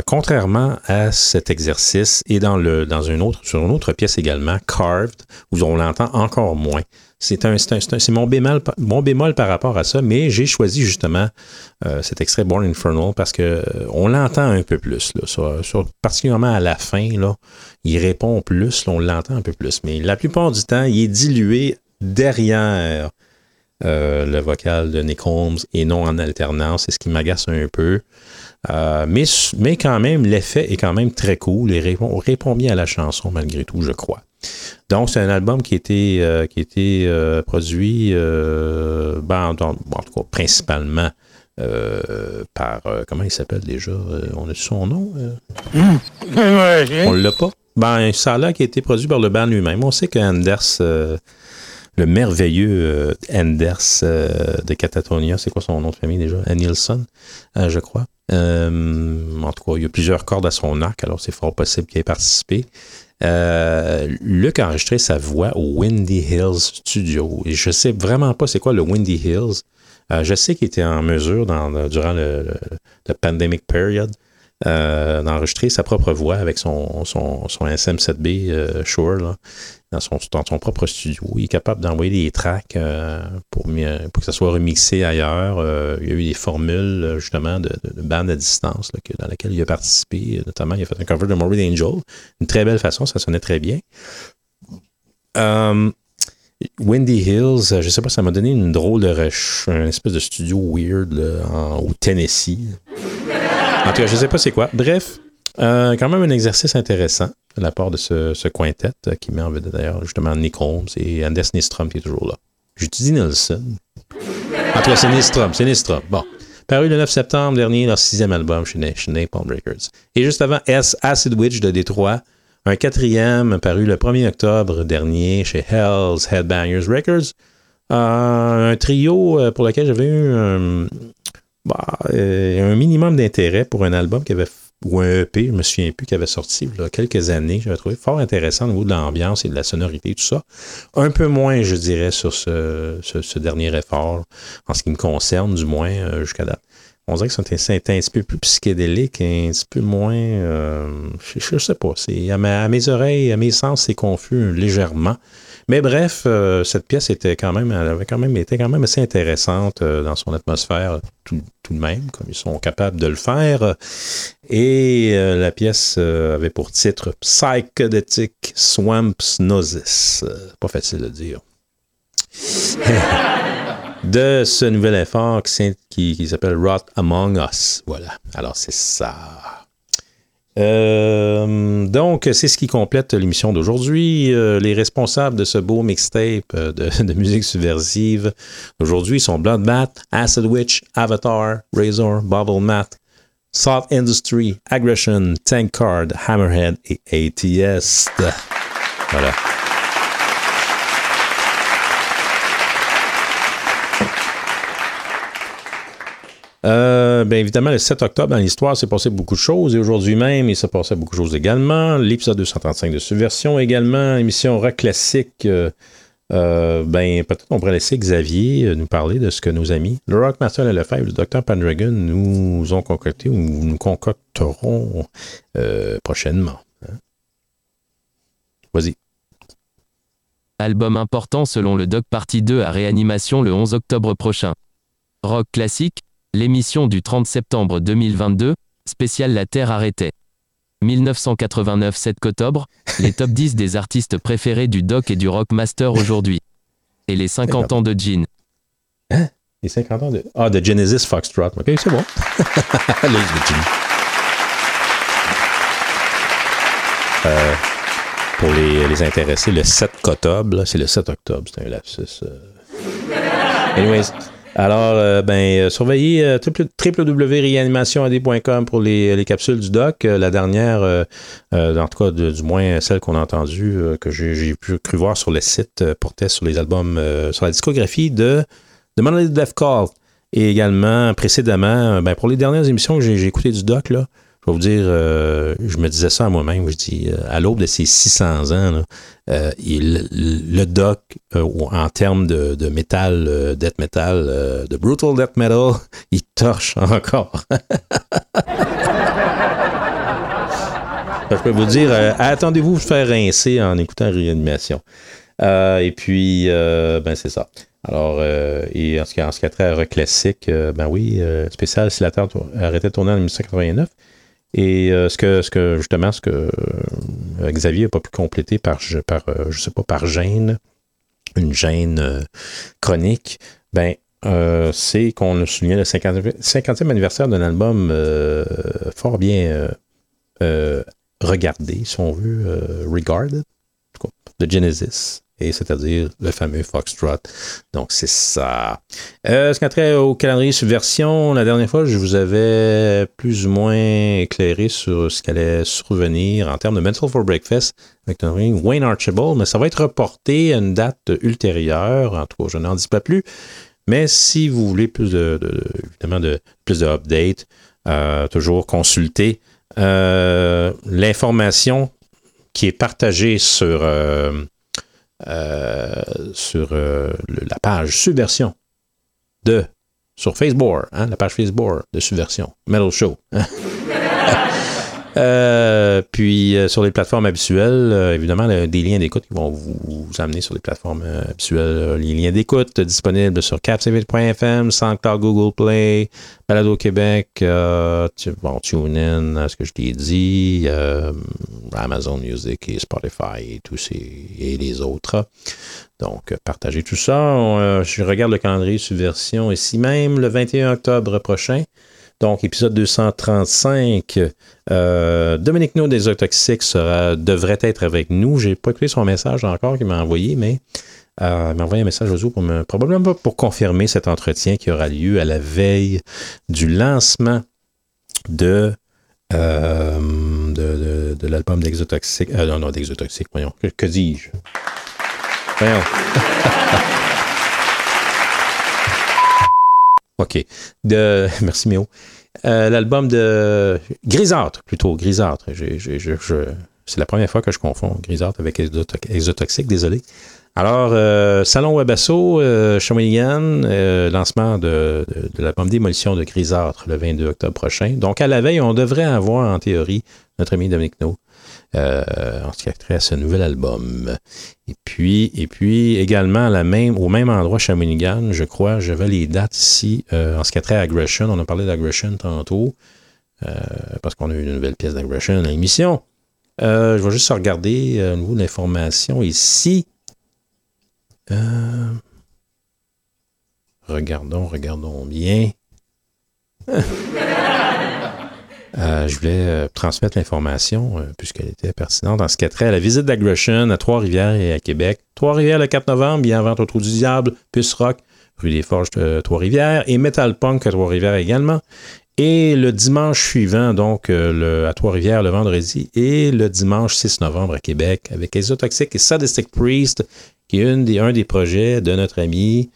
Contrairement à cet exercice et dans le dans une autre sur une autre pièce également, Carved, où on l'entend encore moins. C'est un, c'est mon bémol, par- rapport à ça, mais j'ai choisi justement euh, cet extrait Born Infernal parce que euh, on l'entend un peu plus, là, sur- particulièrement à la fin, là, il répond plus, on l'entend un peu plus, mais la plupart du temps, il est dilué derrière euh, le vocal de Nick Holmes et non en alternance. C'est ce qui m'agace un peu. Mais, quand même, l'effet est quand même très cool et répond bien à la chanson malgré tout, je crois. Donc, c'est un album qui a été, euh, qui a été euh, produit, euh, ben, en tout cas, principalement par, comment il s'appelle déjà? On a son nom? On l'a pas? Ben, ça l'air qui a été produit par le band lui-même. On sait que Anders, le merveilleux Anders de Catatonia, c'est quoi son nom de famille déjà? Nilsson, euh, je crois. En tout cas, il y a plusieurs cordes à son arc, alors c'est fort possible qu'il ait participé. Euh, Luc a enregistré sa voix au Windy Hills Studio. Et je sais vraiment pas c'est quoi le Windy Hills. Euh, je sais qu'il était en mesure, durant le, pandemic period, euh, d'enregistrer sa propre voix avec son, son, son SM7B euh, Shure dans, son, propre studio. Il est capable d'envoyer des tracks euh, pour, que ça soit remixé ailleurs. Euh, il y a eu des formules euh, justement de, de, de bandes à distance dans lesquelles il a participé. Notamment, il a fait un cover de Morbid Angel. Une très belle façon, ça sonnait très bien. Euh, Windy Hills, je sais pas, ça m'a donné une drôle de rush, un espèce de studio weird en- au Tennessee. En tout cas, je sais pas c'est quoi. Bref, euh, quand même un exercice intéressant de la part de ce, ce quintet euh, qui met en vedette d'ailleurs justement Nick Holmes et Anders Nistrom qui est toujours là. J'utilise Nelson. En tout cas, c'est Nistrom, c'est Nistrom. Bon. Paru le 9 septembre dernier, leur sixième album chez, chez Napalm Records. Et juste avant, S Acid Witch de Détroit, un quatrième paru le 1er octobre dernier chez Hell's Headbangers Records. Euh, un trio pour lequel j'avais eu un, bah, un minimum d'intérêt pour un album qui avait ou un EP, je me souviens plus, qui avait sorti il y a quelques années. J'avais trouvé fort intéressant au niveau de l'ambiance et de la sonorité, tout ça. Un peu moins, je dirais, sur ce, ce- dernier effort, en ce qui me concerne, du moins, euh, jusqu'à date. On dirait que c'est un, un petit peu plus psychédélique, un petit peu moins. euh, je, je sais pas. À, mes oreilles, à mes sens, c'est confus légèrement. Mais bref, euh, cette pièce était quand même, elle avait quand même été quand même assez intéressante euh, dans son atmosphère tout, de même, comme ils sont capables de le faire. Et la pièce avait pour titre Psychedelic Swamp Gnosis. Pas facile à dire. de ce nouvel effort qui, s'appelle Rot Among Us. Voilà. Alors, c'est ça. Euh, donc, c'est ce qui complète l'émission d'aujourd'hui. Euh, les responsables de ce beau mixtape euh, de, musique subversive d'aujourd'hui sont Bloodbath, Acid Witch, Avatar, Razor, Bubble Mat, Salt Industry, Aggression, Tank Card, Hammerhead et ATS. Voilà. Euh, bien évidemment, le 7 octobre, dans l'histoire, s'est passé beaucoup de choses. Et aujourd'hui même, il s'est passé beaucoup de choses également. L'épisode 235 de Subversion également. Émission rock classique. Euh, euh, ben, peut-être on pourrait laisser Xavier euh, nous parler de ce que nos amis, le Rockmaster et Lefebvre, le Dr. Pendragon, nous ont concocté ou nous concocteront euh, prochainement. hein. Vas-y. Album important selon le Doc Party 2 à réanimation le 11 octobre prochain. Rock classique, l'émission du 30 septembre 2022, spécial La Terre arrêtait. 1989 7 octobre, les top 10 des artistes préférés du Doc et du Rockmaster aujourd'hui. Et les 50 ans de Gene. Les 50 ans de. Ah, de Genesis Foxtrot. OK, c'est bon. Les de Jimmy. Euh, pour les, les intéressés, le 7 octobre, là, c'est le 7 octobre, c'est un lapsus. euh. Anyways, alors, euh, ben, euh, surveillez euh, pour les, les capsules du doc. Euh, la dernière, en tout cas, du moins celle qu'on a entendue, que j'ai pu cru voir sur le site, portait sur les albums, sur la discographie de, de Death Call. Et également, précédemment, ben, pour les dernières émissions que j'ai écoutées du doc, là, je vais vous dire, euh, je me disais ça à moi-même, je dis, euh, à l'aube de ses 600 ans, euh, le doc, en termes de, de métal, death metal, de brutal death metal, il torche encore. je peux vous dire, attendez-vous de faire rincer en écoutant Réanimation. Et puis, ben c'est ça. Alors, et en ce qui, en ce a trait classique, ben oui, spécial, si la Terre arrêtait de tourner en 1989. Et euh, ce que, ce que justement, ce que euh, Xavier n'a pas pu compléter par, je- par euh, je sais pas, par gêne, une gêne chronique, ben, c'est qu'on a souligné le 50, 50e anniversaire d'un album fort bien regardé, si on veut, cas, de Genesis, c'est-à-dire le fameux Foxtrot. Donc, c'est ça. Euh, ce qui a trait au calendrier subversion, la dernière fois, je vous avais plus ou moins éclairé sur ce qui allait survenir en termes de Mental for Breakfast avec notre ami Wayne Archibald, mais ça va être reporté à une date ultérieure. En tout cas, je n'en dis pas plus. Mais si vous voulez plus de, de- de- évidemment de plus de euh, toujours consulter euh, l'information qui est partagée sur, sur euh, le- la page Subversion de sur Facebook, hein, la page Facebook de Subversion, Metal Show. Euh, puis euh, sur les plateformes habituelles, euh, évidemment, des liens d'écoute qui vont vous, amener sur les plateformes euh, habituelles. Euh, les liens d'écoute disponibles sur capsavit.fm, SoundCloud, Google Play, Balado Québec, tu- bon, TuneIn, à ce que je t'ai dit, Amazon Music et Spotify et tous ces et les autres. Donc, partagez tout ça. Je regarde le calendrier subversion ici même le 21 octobre prochain. Donc, épisode 235. Euh, Dominique No des sera, devrait être avec nous. J'ai pas écouté son message encore qu'il m'a envoyé, mais euh, il m'a envoyé un message aux pour me, probablement pour confirmer cet entretien qui aura lieu à la veille du lancement de, euh, de, l'album d'Exotoxique. Non, non, d'Exotoxique, voyons. Que, que dis-je? Voyons. OK. Merci, Méo. Euh, L'album de Grisâtre, plutôt, Grisâtre. C'est la première fois que je confonds Grisâtre avec Exoto- Exotoxique, désolé. Alors, euh, Salon Webasso, euh, euh, lancement de l'album Démolition de Grisâtre le 22 octobre prochain. Donc, à la veille, on devrait avoir, en théorie, notre ami Dominique No, euh, en ce qui a trait à ce nouvel album. Et puis, et puis également au même endroit, Shawinigan, je crois, j'avais les dates ici, euh, en ce qui a trait à Aggression. On a parlé d'Aggression tantôt, euh, parce qu'on a eu une nouvelle pièce d'Aggression à l'émission. Je vais juste regarder au niveau de l'information ici. Regardons, regardons bien. Euh, je voulais euh, transmettre l'information, euh, puisqu'elle était pertinente, dans ce qui a trait à la visite d'Aggression à Trois-Rivières et à Québec. Trois-Rivières le 4 novembre, bien avant au Trou du Diable, Puce Rock, rue des Forges de Trois-Rivières, et Metal Punk à Trois-Rivières également. Et le dimanche suivant, donc à Trois-Rivières le vendredi, et le dimanche 6 novembre à Québec, avec Exotoxic et Sadistic Priest, qui est un des projets de notre ami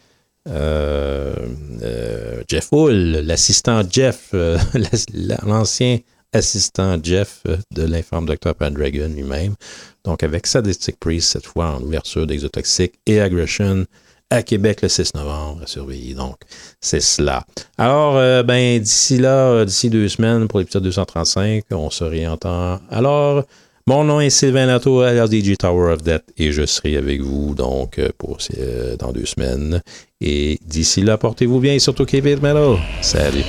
Jeff Hull, l'assistant Jeff, euh, la- l'ancien assistant Jeff euh, de l'informe Dr. Pendragon lui-même. Donc avec Sadistic Priest, cette fois en ouverture d'Exotoxic et Aggression à Québec le 6 novembre à surveiller. Donc, c'est cela. Alors, euh, ben, d'ici là, euh, d'ici deux semaines pour l'épisode 235, on se réentend. Alors, mon nom est Sylvain Lato à DJ Tower of Death et je serai avec vous donc euh, pour euh, dans deux semaines. Et d'ici là, portez-vous bien et surtout keep it metal. Salut.